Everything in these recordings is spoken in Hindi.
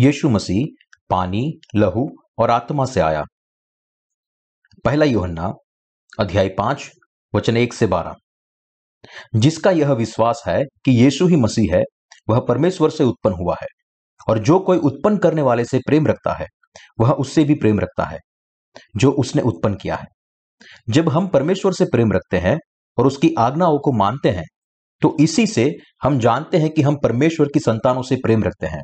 यीशु मसीह पानी, लहू और आत्मा से आया। पहला यूहन्ना, अध्याय पाँच, वचन एक से बारह। जिसका यह विश्वास है कि यीशु ही मसीह है, वह परमेश्वर से उत्पन्न हुआ है, और जो कोई उत्पन्न करने वाले से प्रेम रखता है, वह उससे भी प्रेम रखता है, जो उसने उत्पन्न किया है। जब हम परमेश्वर से प्रेम रखते हैं और उसकी आज्ञाओं को मानते हैं तो इसी से हम जानते हैं कि हम परमेश्वर की संतानों से प्रेम रखते हैं।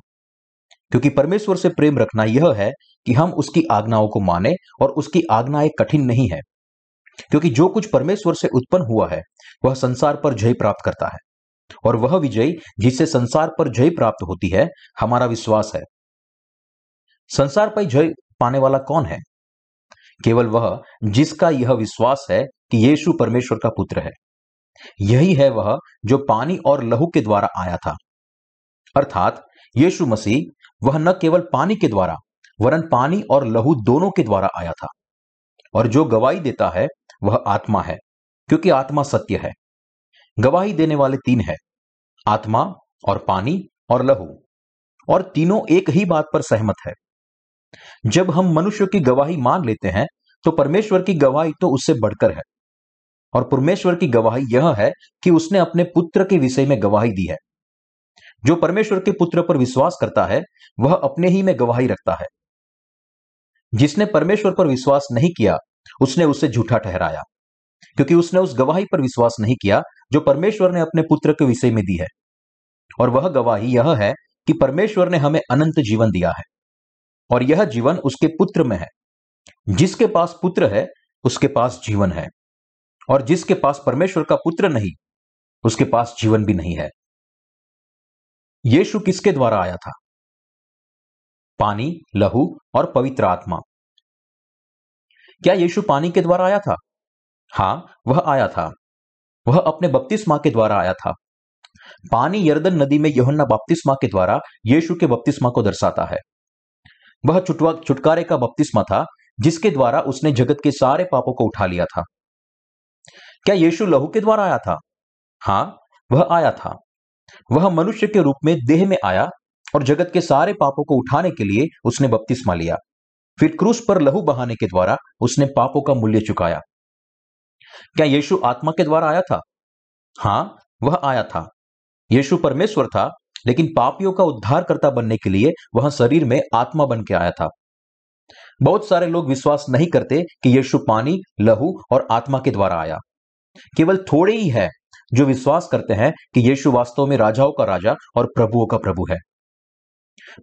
क्योंकि परमेश्वर से प्रेम रखना यह है कि हम उसकी आज्ञाओं को माने और उसकी आज्ञाएँ कठिन नहीं है। क्योंकि जो कुछ परमेश्वर से उत्पन्न हुआ है, वह संसार पर जय प्राप्त करता है। और वह विजय जिससे संसार पर जय प्राप्त होती है, हमारा विश्वास है। संसार पर जय पाने वाला कौन है? केवल वह जिसका यह विश्वास है कि यीशु परमेश्वर का पुत्र है। यही है वह जो पानी और लहू के द्वारा आया था। अर्थात यीशु मसीह वह न केवल पानी के द्वारा, वरन पानी और लहू दोनों के द्वारा आया था। और जो गवाही देता है, वह आत्मा है, क्योंकि आत्मा सत्य है। गवाही देने वाले तीन है, आत्मा और पानी और लहू। और तीनों एक ही बात पर सहमत है। जब हम मनुष्य की गवाही मान लेते हैं तो परमेश्वर की गवाही तो उससे बढ़कर है। और परमेश्वर की गवाही यह है कि उसने अपने पुत्र के विषय में गवाही दी है। जो परमेश्वर के पुत्र पर विश्वास करता है, वह अपने ही में गवाही रखता है। जिसने परमेश्वर पर विश्वास नहीं किया, उसने उसे झूठा ठहराया, क्योंकि उसने उस गवाही पर विश्वास नहीं किया, जो परमेश्वर ने अपने पुत्र के विषय में दी है। और वह गवाही यह है कि परमेश्वर ने हमें अनंत जीवन दिया है, और यह जीवन उसके पुत्र में है। जिसके पास पुत्र है, उसके पास जीवन है, और जिसके पास परमेश्वर का पुत्र नहीं, उसके पास जीवन भी नहीं है। यीशु किसके द्वारा आया था? पानी, लहू और पवित्र आत्मा। क्या यीशु पानी के द्वारा आया था? हाँ, वह आया था। वह अपने बपतिस्मा के द्वारा आया था। पानी यर्दन नदी में योहन्ना बपतिस्मा के द्वारा यीशु के बपतिस्मा को दर्शाता है। वह छुटकारे का बपतिस्मा था, जिसके द्वारा उसने जगत के सारे पापों को उठा लिया था। क्या यीशु लहू के द्वारा आया था? हाँ, वह आया था। वह मनुष्य के रूप में देह में आया और जगत के सारे पापों को उठाने के लिए उसने बपतिस्मा लिया। फिर क्रूस पर लहू बहाने के द्वारा उसने पापों का मूल्य चुकाया। क्या यीशु आत्मा के द्वारा आया था? हाँ, वह आया था। यीशु परमेश्वर था, लेकिन पापियों का उद्धारकर्ता बनने के लिए वह शरीर में आत्मा बन के आया था। बहुत सारे लोग विश्वास नहीं करते कि यीशु पानी, लहू और आत्मा के द्वारा आया। केवल थोड़े ही है। जो विश्वास करते हैं कि यीशु वास्तव में राजाओं का राजा और प्रभुओं का प्रभु है।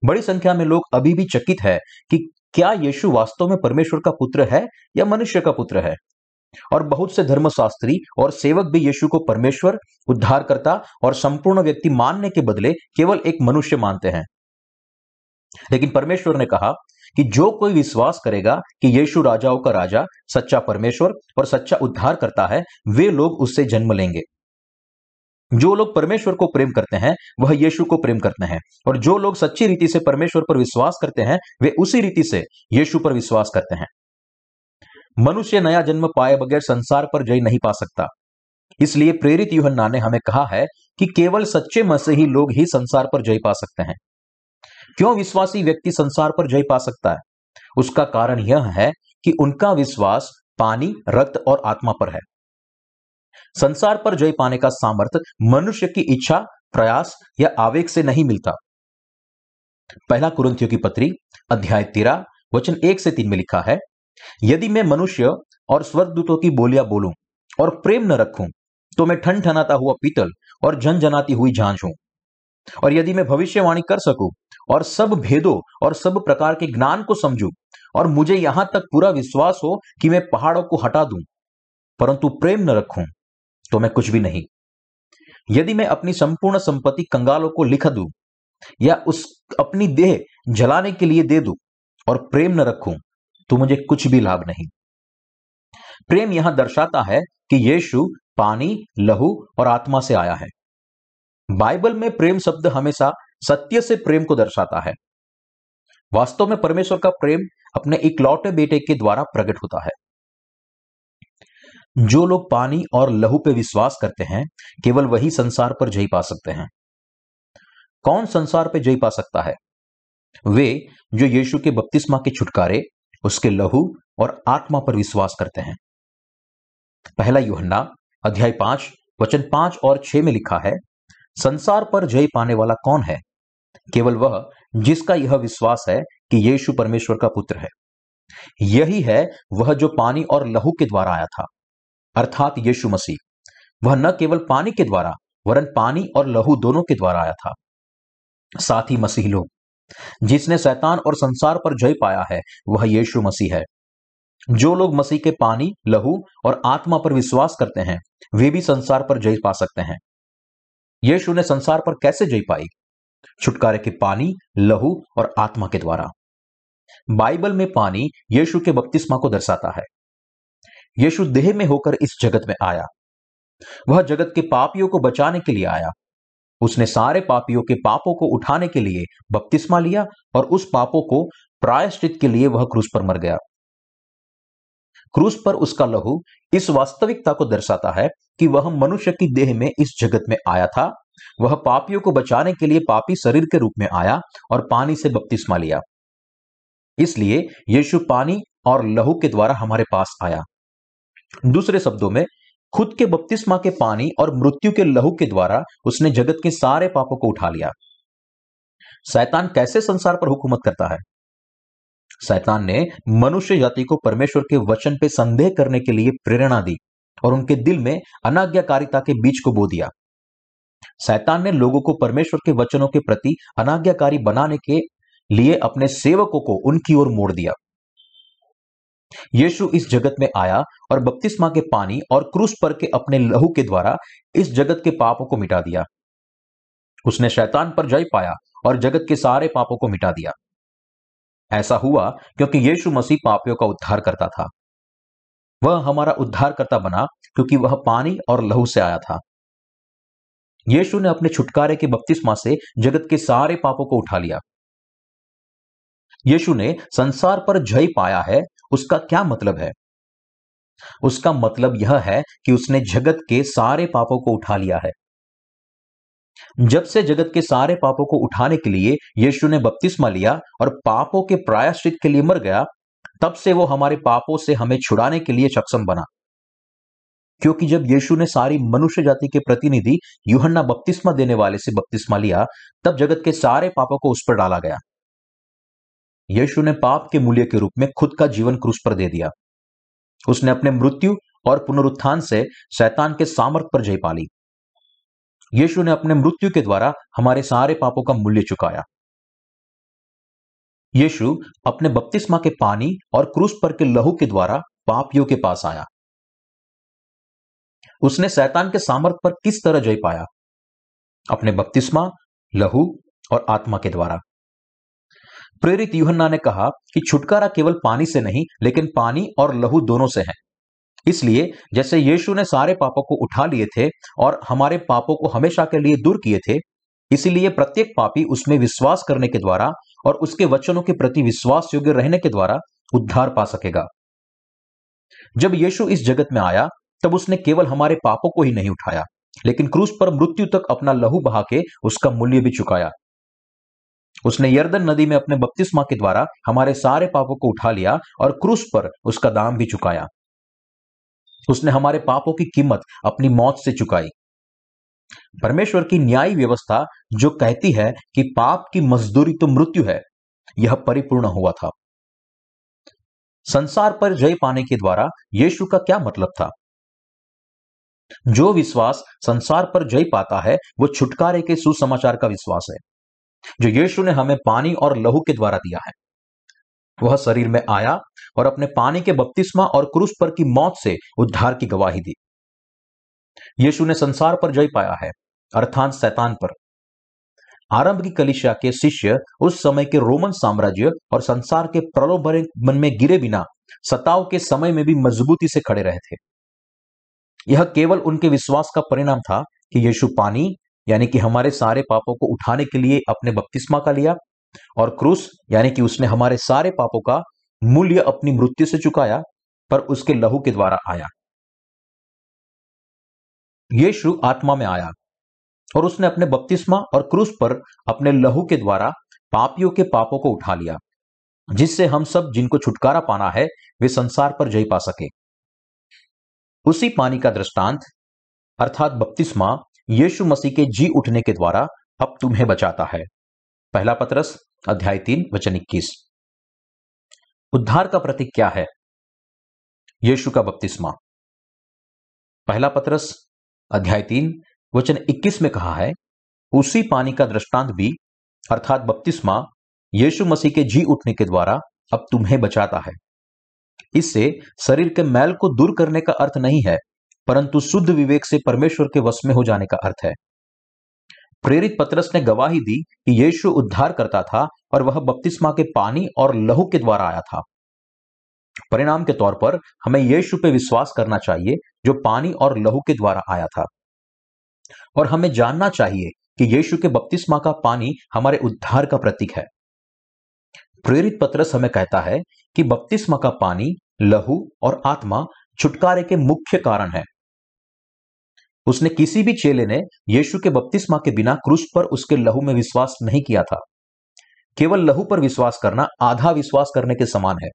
बड़ी संख्या में लोग अभी भी चकित है कि क्या यीशु वास्तव में परमेश्वर का पुत्र है या मनुष्य का पुत्र है? और बहुत से धर्मशास्त्री और सेवक भी यीशु को परमेश्वर, उद्धारकर्ता और संपूर्ण व्यक्ति मानने के बदले केवल एक मनुष्य मानते हैं। लेकिन परमेश्वर ने कहा कि जो कोई विश्वास करेगा कि यीशु राजाओं का राजा, सच्चा परमेश्वर और सच्चा उद्धार करता है, वे लोग उससे जन्म लेंगे। जो लोग परमेश्वर को प्रेम करते हैं, वह यीशु को प्रेम करते हैं। और जो लोग सच्ची रीति से परमेश्वर पर विश्वास करते हैं, वे उसी रीति से यीशु पर विश्वास करते हैं। मनुष्य नया जन्म पाए बगैर संसार पर जय नहीं पा सकता। इसलिए प्रेरित युहन्ना ने हमें कहा है कि केवल सच्चे मसीही लोग ही संसार पर जय पा सकते हैं। क्यों विश्वासी व्यक्ति संसार पर जय पा सकता है? उसका कारण यह है कि उनका विश्वास पानी, रक्त और आत्मा पर है। संसार पर जय पाने का सामर्थ्य मनुष्य की इच्छा, प्रयास या आवेग से नहीं मिलता। पहला कुरंथियों की पत्री, अध्याय तेरह, वचन एक से तीन में लिखा है, यदि मैं मनुष्य और स्वर्गदूतों की बोलियाँ बोलूँ और प्रेम न रखूँ तो मैं ठन ठनाता हुआ पीतल और जन जनाती हुई झांझ हूँ। और यदि मैं भविष्यवाणी कर सकूँ और सब भेदों और सब प्रकार के ज्ञान को समझूं और मुझे यहाँ तक पूरा विश्वास हो कि मैं पहाड़ों को हटा दूँ, परंतु प्रेम न रखूँ तो मैं कुछ भी नहीं। यदि मैं अपनी संपूर्ण संपत्ति कंगालों को लिख दूँ या उस अपनी देह जलाने के लिए दे दूँ और प्रेम न रखूँ तो मुझे कुछ भी लाभ नहीं। प्रेम यहाँ दर्शाता है कि यीशु पानी, लहू और आत्मा से आया है। बाइबल में प्रेम शब्द हमेशा सत्य से प्रेम को दर्शाता है। वास्तव में परमेश्वर का प्रेम अपने इकलौटे बेटे के द्वारा प्रकट होता है। जो लोग पानी और लहू पे विश्वास करते हैं, केवल वही संसार पर जय पा सकते हैं। कौन संसार पे जय पा सकता है? वे जो यीशु के बपतिस्मा के छुटकारे, उसके लहू और आत्मा पर विश्वास करते हैं। पहला यूहन्ना, अध्याय पाँच, वचन पाँच और छह में लिखा है, संसार पर जय पाने वाला कौन है? केवल वह जिसका यह विश्वास है कि यीशु परमेश्वर का पुत्र है। यही है वह जो पानी और लहू के द्वारा आया था। अर्थात यीशु मसीह। वह न केवल पानी के द्वारा, वरन पानी और लहू दोनों के द्वारा आया था। साथ ही मसीह लोग, जिसने शैतान और संसार पर जय पाया है, वह यीशु मसीह है। जो लोग मसीह के पानी, लहू और आत्मा पर विश्वास करते हैं, वे भी संसार पर जय पा सकते हैं। यीशु ने संसार पर कैसे जय पाई? छुटकारे के पानी, लहू और आत्मा के द्वारा। बाइबल में पानी यीशु के बपतिस्मा को दर्शाता है। यीशु देह में होकर इस जगत में आया। वह जगत के पापियों को बचाने के लिए आया। उसने सारे पापियों के पापों को उठाने के लिए बपतिस्मा लिया और उस पापों को प्रायश्चित के लिए वह क्रूस पर मर गया। क्रूस पर उसका लहू इस वास्तविकता को दर्शाता है कि वह मनुष्य की देह में इस जगत में आया था। वह पापियों को बचाने के लिए पापी शरीर के रूप में आया और पानी से बपतिस्मा लिया। इसलिए यीशु पानी और लहू के द्वारा हमारे पास आया। दूसरे शब्दों में, खुद के बपतिस्मा के पानी और मृत्यु के लहू के द्वारा उसने जगत के सारे पापों को उठा लिया। शैतान कैसे संसार पर हुकूमत करता है? शैतान ने मनुष्य जाति को परमेश्वर के वचन पे संदेह करने के लिए प्रेरणा दी और उनके दिल में अनाज्ञाकारिता के बीज को बो दिया। शैतान ने लोगों को परमेश्वर के वचनों के प्रति अनाज्ञाकारी बनाने के लिए अपने सेवकों को उनकी ओर मोड़ दिया। यीशु इस जगत में आया और बपतिस्मा के पानी और क्रूस पर के अपने लहू के द्वारा इस जगत के पापों को मिटा दिया। उसने शैतान पर जय पाया और जगत के सारे पापों को मिटा दिया। ऐसा हुआ क्योंकि यीशु मसीह पापियों का उद्धार करता था। वह हमारा उद्धार करता बना क्योंकि वह पानी और लहू से आया था। यीशु ने अपने छुटकारे के बपतिस्मा से जगत के सारे पापों को उठा लिया। यीशु ने संसार पर जय पाया है उसका क्या मतलब है? उसका मतलब यह है कि उसने जगत के सारे पापों को उठा लिया है। जब से जगत के सारे पापों को उठाने के लिए यीशु ने बपतिस्मा लिया और पापों के प्रायश्चित के लिए मर गया, तब से वो हमारे पापों से हमें छुड़ाने के लिए सक्षम बना। क्योंकि जब यीशु ने सारी मनुष्य जाति के प्रतिनिधि यूहन्ना बपतिस्मा देने वाले से बपतिस्मा लिया, तब जगत के सारे पापों को उस पर डाला गया। यीशु ने पाप के मूल्य के रूप में खुद का जीवन क्रूस पर दे दिया। उसने अपने मृत्यु और पुनरुत्थान से शैतान के सामर्थ पर जय पाली। यीशु ने अपने मृत्यु के द्वारा हमारे सारे पापों का मूल्य चुकाया। यीशु अपने बपतिस्मा के पानी और क्रूस पर के लहू के द्वारा पापियों के पास आया। उसने शैतान के सामर्थ पर किस तरह जय पाया? अपने बपतिस्मा, लहू और आत्मा के द्वारा। प्रेरित यूहन्ना ने कहा कि छुटकारा केवल पानी से नहीं, लेकिन पानी और लहू दोनों से है। इसलिए जैसे यीशु ने सारे पापों को उठा लिए थे और हमारे पापों को हमेशा के लिए दूर किए थे, इसीलिए प्रत्येक पापी उसमें विश्वास करने के द्वारा और उसके वचनों के प्रति विश्वास योग्य रहने के द्वारा उद्धार पा सकेगा। जब यीशु इस जगत में आया, तब उसने केवल हमारे पापों को ही नहीं उठाया, लेकिन क्रूस पर मृत्यु तक अपना लहू बहा के उसका मूल्य भी चुकाया। उसने यर्दन नदी में अपने बपतिस्मा के द्वारा हमारे सारे पापों को उठा लिया और क्रूस पर उसका दाम भी चुकाया। उसने हमारे पापों की कीमत अपनी मौत से चुकाई। परमेश्वर की न्याय व्यवस्था जो कहती है कि पाप की मजदूरी तो मृत्यु है, यह परिपूर्ण हुआ था। संसार पर जय पाने के द्वारा यीशु का क्या मतलब था? जो विश्वास संसार पर जय पाता है, वो छुटकारे के सुसमाचार का विश्वास है। जो यीशु ने हमें पानी और लहू के द्वारा दिया है, वह शरीर में आया और अपने पानी के बपतिस्मा और क्रूस पर की मौत से उद्धार की गवाही दी। यीशु ने संसार पर जय पाया है, अर्थात शैतान पर। आरंभ की कलिशा के शिष्य उस समय के रोमन साम्राज्य और संसार के प्रलोभन मन में गिरे बिना सताव के समय में भी मजबूती से खड़े रहे थे। यह केवल उनके विश्वास का परिणाम था कि यीशु पानी यानी कि हमारे सारे पापों को उठाने के लिए अपने बपतिस्मा का लिया और क्रूस, यानी कि उसने हमारे सारे पापों का मूल्य अपनी मृत्यु से चुकाया, पर उसके लहू के द्वारा आया। यीशु आत्मा में आया और उसने अपने बपतिस्मा और क्रूस पर अपने लहू के द्वारा पापियों के पापों को उठा लिया, जिससे हम सब जिनको छुटकारा पाना है, वे संसार पर जय पा सके। उसी पानी का दृष्टांत, अर्थात बपतिस्मा यीशु मसीह के जी उठने के द्वारा अब तुम्हें बचाता है। पहला पत्रस, अध्याय तीन, वचन इक्कीस। उद्धार का प्रतीक क्या है? यीशु का बपतिस्मा। पहला पत्रस, अध्याय तीन, वचन 21 में कहा है, उसी पानी का दृष्टांत भी, अर्थात बपतिस्मा, यीशु मसीह के जी उठने के द्वारा अब तुम्हें बचाता है। इससे शरीर के मैल को दूर करने का अर्थ नहीं है परंतु शुद्ध विवेक से परमेश्वर के वश में हो जाने का अर्थ है। प्रेरित पत्रस ने गवाही दी कि यीशु उद्धार करता था और वह बपतिस्मा के पानी और लहू के द्वारा आया था। परिणाम के तौर पर हमें यीशु पे विश्वास करना चाहिए जो पानी और लहू के द्वारा आया था। और हमें जानना चाहिए कि यीशु के बपतिस्मा का पानी हमारे उद्धार का प्रतीक है। प्रेरित पत्रस हमें कहता है कि बपतिस्मा का पानी, लहू और आत्मा छुटकारे के मुख्य कारण है। उसने किसी भी चेले ने यीशु के बपतिस्मा के बिना क्रूस पर उसके लहू में विश्वास नहीं किया था। केवल लहू पर विश्वास करना, आधा विश्वास करने के समान है।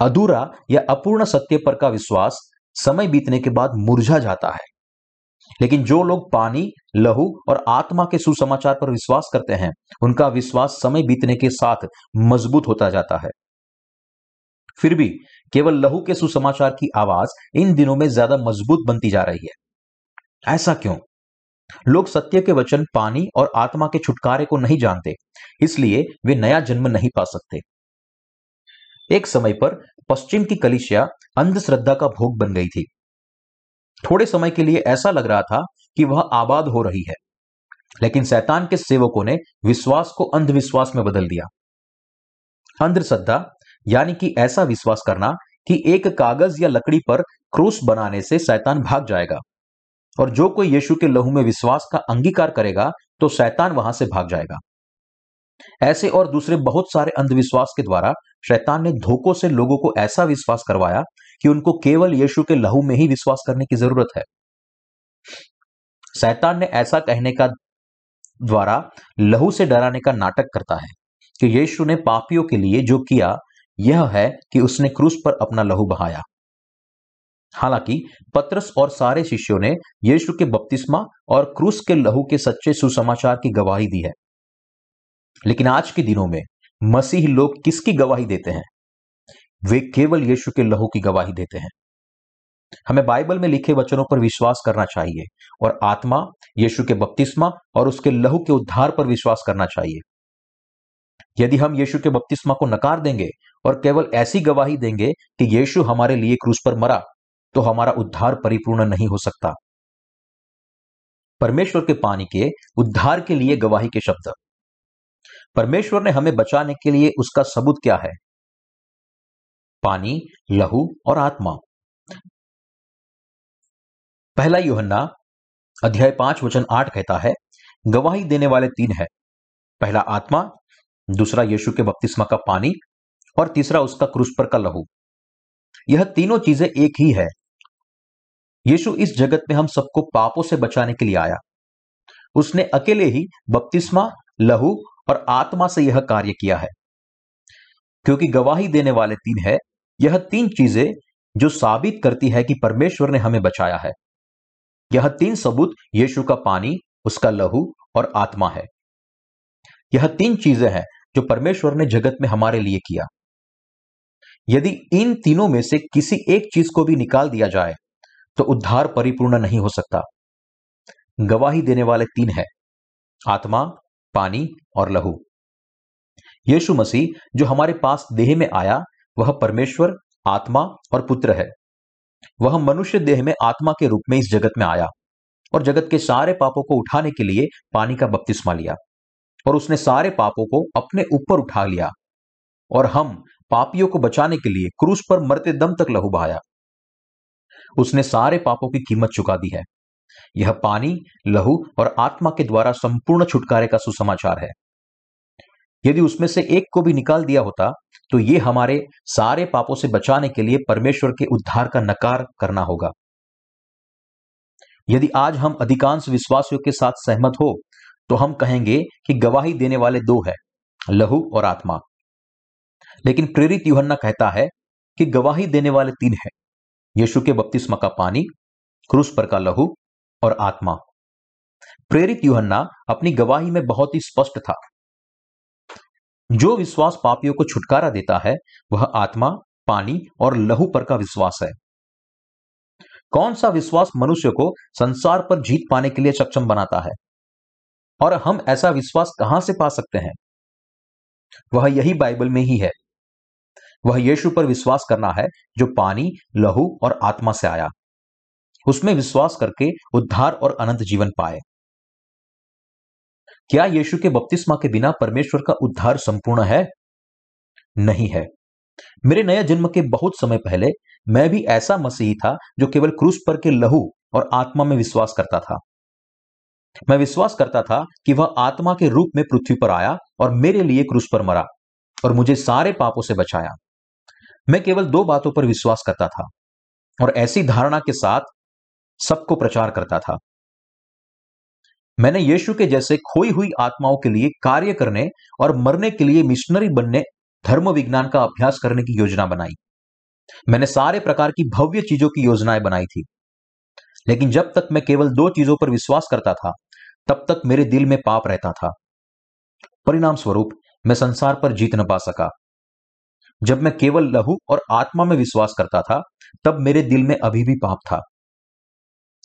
अधूरा या अपूर्ण सत्य पर का विश्वास समय बीतने के बाद मुरझा जाता है। लेकिन जो लोग पानी, लहू और आत्मा के सुसमाचार पर विश्वास करते हैं, उनका विश्वास समय बीतने के साथ मज़बूत होता जाता है। फिर भी केवल लहू के सुसमाचार की आवाज़ इन दिनों में ज़्यादा मज़बूत बनती जा रही है। ऐसा क्यों? लोग सत्य के वचन, पानी और आत्मा के छुटकारे को नहीं जानते, इसलिए वे नया जन्म नहीं पा सकते। एक समय पर पश्चिम की कलिशिया अंधश्रद्धा का भोग बन गई थी। थोड़े समय के लिए ऐसा लग रहा था कि वह आबाद हो रही है, लेकिन शैतान के सेवकों ने विश्वास को अंधविश्वास में बदल दिया। अंधश्रद्धा यानी कि ऐसा विश्वास करना कि एक कागज़ या लकड़ी पर क्रूस बनाने से शैतान भाग जाएगा। और जो कोई यीशु के लहू में विश्वास का अंगीकार करेगा तो शैतान वहाँ से भाग जाएगा। ऐसे और दूसरे बहुत सारे अंधविश्वास के द्वारा शैतान ने धोखों से लोगों को ऐसा विश्वास करवाया कि उनको केवल यीशु के लहू में ही विश्वास करने की ज़रूरत है। शैतान ने ऐसा कहने का द्वारा लहू से डराने का नाटक करता है कि यीशु ने पापियों के लिए जो किया यह है कि उसने क्रूस पर अपना लहू बहाया। हालाँकि, पत्रस और सारे शिष्यों ने यीशु के बपतिस्मा और क्रूस के लहू के सच्चे सुसमाचार की गवाही दी है। लेकिन आज के दिनों में मसीह लोग किसकी गवाही देते हैं? वे केवल यीशु के लहू की गवाही देते हैं। हमें बाइबल में लिखे वचनों पर विश्वास करना चाहिए और आत्मा, यीशु के बपतिस्मा और उसके लहू के उद्धार पर विश्वास करना चाहिए। यदि हम यीशु के बपतिस्मा को नकार देंगे और केवल ऐसी गवाही देंगे कि यीशु हमारे लिए क्रूस पर मरा तो हमारा उद्धार परिपूर्ण नहीं हो सकता। परमेश्वर के पानी के, उद्धार के लिए गवाही के शब्द। परमेश्वर ने हमें बचाने के लिए उसका सबूत क्या है? पानी, लहू और आत्मा। पहला योहन्ना, अध्याय पाँच, वचन आठ कहता है, गवाही देने वाले तीन है। पहला आत्मा, दूसरा यीशु के बपतिस्मा का पानी और तीसरा उसका क्रूस पर का लहू। यह तीनों चीज़ें एक ही है। यीशु इस जगत में हम सबको पापों से बचाने के लिए आया। उसने अकेले ही बपतिस्मा, लहू और आत्मा से यह कार्य किया है। क्योंकि गवाही देने वाले तीन है, यह तीन चीज़ें जो साबित करती है कि परमेश्वर ने हमें बचाया है। यह तीन सबूत, यीशु का पानी, उसका लहू और आत्मा है। यह तीन चीज़ें हैं जो परमेश्वर ने जगत में हमारे लिए किया। यदि इन तीनों में से किसी एक चीज़ को भी निकाल दिया जाए तो उद्धार परिपूर्ण नहीं हो सकता। गवाही देने वाले तीन है, आत्मा, पानी और लहू। यीशु मसीह, जो हमारे पास देह में आया, वह परमेश्वर, आत्मा और पुत्र है। वह मनुष्य देह में आत्मा के रूप में इस जगत में आया और जगत के सारे पापों को उठाने के लिए पानी का बपतिस्मा लिया और उसने सारे पापों को अपने ऊपर उठा लिया और हम पापियों को बचाने के लिए क्रूस पर मरते दम तक लहू बहाया। उसने सारे पापों की कीमत चुका दी है। यह पानी, लहू और आत्मा के द्वारा संपूर्ण छुटकारे का सुसमाचार है। यदि उसमें से एक को भी निकाल दिया होता तो ये हमारे सारे पापों से बचाने के लिए परमेश्वर के उद्धार का नकार करना होगा। यदि आज हम अधिकांश विश्वासियों के साथ सहमत हो तो हम कहेंगे कि गवाही देने वाले दो है, लहू और आत्मा। लेकिन प्रेरित यूहन्ना कहता है कि गवाही देने वाले तीन हैं, यीशु के बपतिस्मा का पानी, क्रूस पर का लहू और आत्मा। प्रेरित यूहन्ना अपनी गवाही में बहुत ही स्पष्ट था। जो विश्वास पापियों को छुटकारा देता है, वह आत्मा, पानी और लहू पर का विश्वास है। कौन सा विश्वास मनुष्य को संसार पर जीत पाने के लिए सक्षम बनाता है? और हम ऐसा विश्वास कहाँ से पा सकते हैं? वह यही बाइबल में ही है। वह यीशु पर विश्वास करना है जो पानी, लहू और आत्मा से आया। उसमें विश्वास करके उद्धार और अनंत जीवन पाए। क्या यीशु के बपतिस्मा के बिना परमेश्वर का उद्धार संपूर्ण है? नहीं है। मेरे नए जन्म के बहुत समय पहले मैं भी ऐसा मसीही था जो केवल क्रूस पर के लहू और आत्मा में विश्वास करता था। मैं विश्वास करता था कि वह आत्मा के रूप में पृथ्वी पर आया और मेरे लिए क्रूस पर मरा और मुझे सारे पापों से बचाया। मैं केवल दो बातों पर विश्वास करता था और ऐसी धारणा के साथ सबको प्रचार करता था। मैंने यीशु के जैसे खोई हुई आत्माओं के लिए कार्य करने और मरने के लिए मिशनरी बनने धर्म विज्ञान का अभ्यास करने की योजना बनाई। मैंने सारे प्रकार की भव्य चीज़ों की योजनाएँ बनाई थी। लेकिन जब तक मैं केवल दो चीज़ों पर विश्वास करता था, तब तक मेरे दिल में पाप रहता था। परिणाम स्वरूप मैं संसार पर जीत न पा सका। जब मैं केवल लहू और आत्मा में विश्वास करता था, तब मेरे दिल में अभी भी पाप था।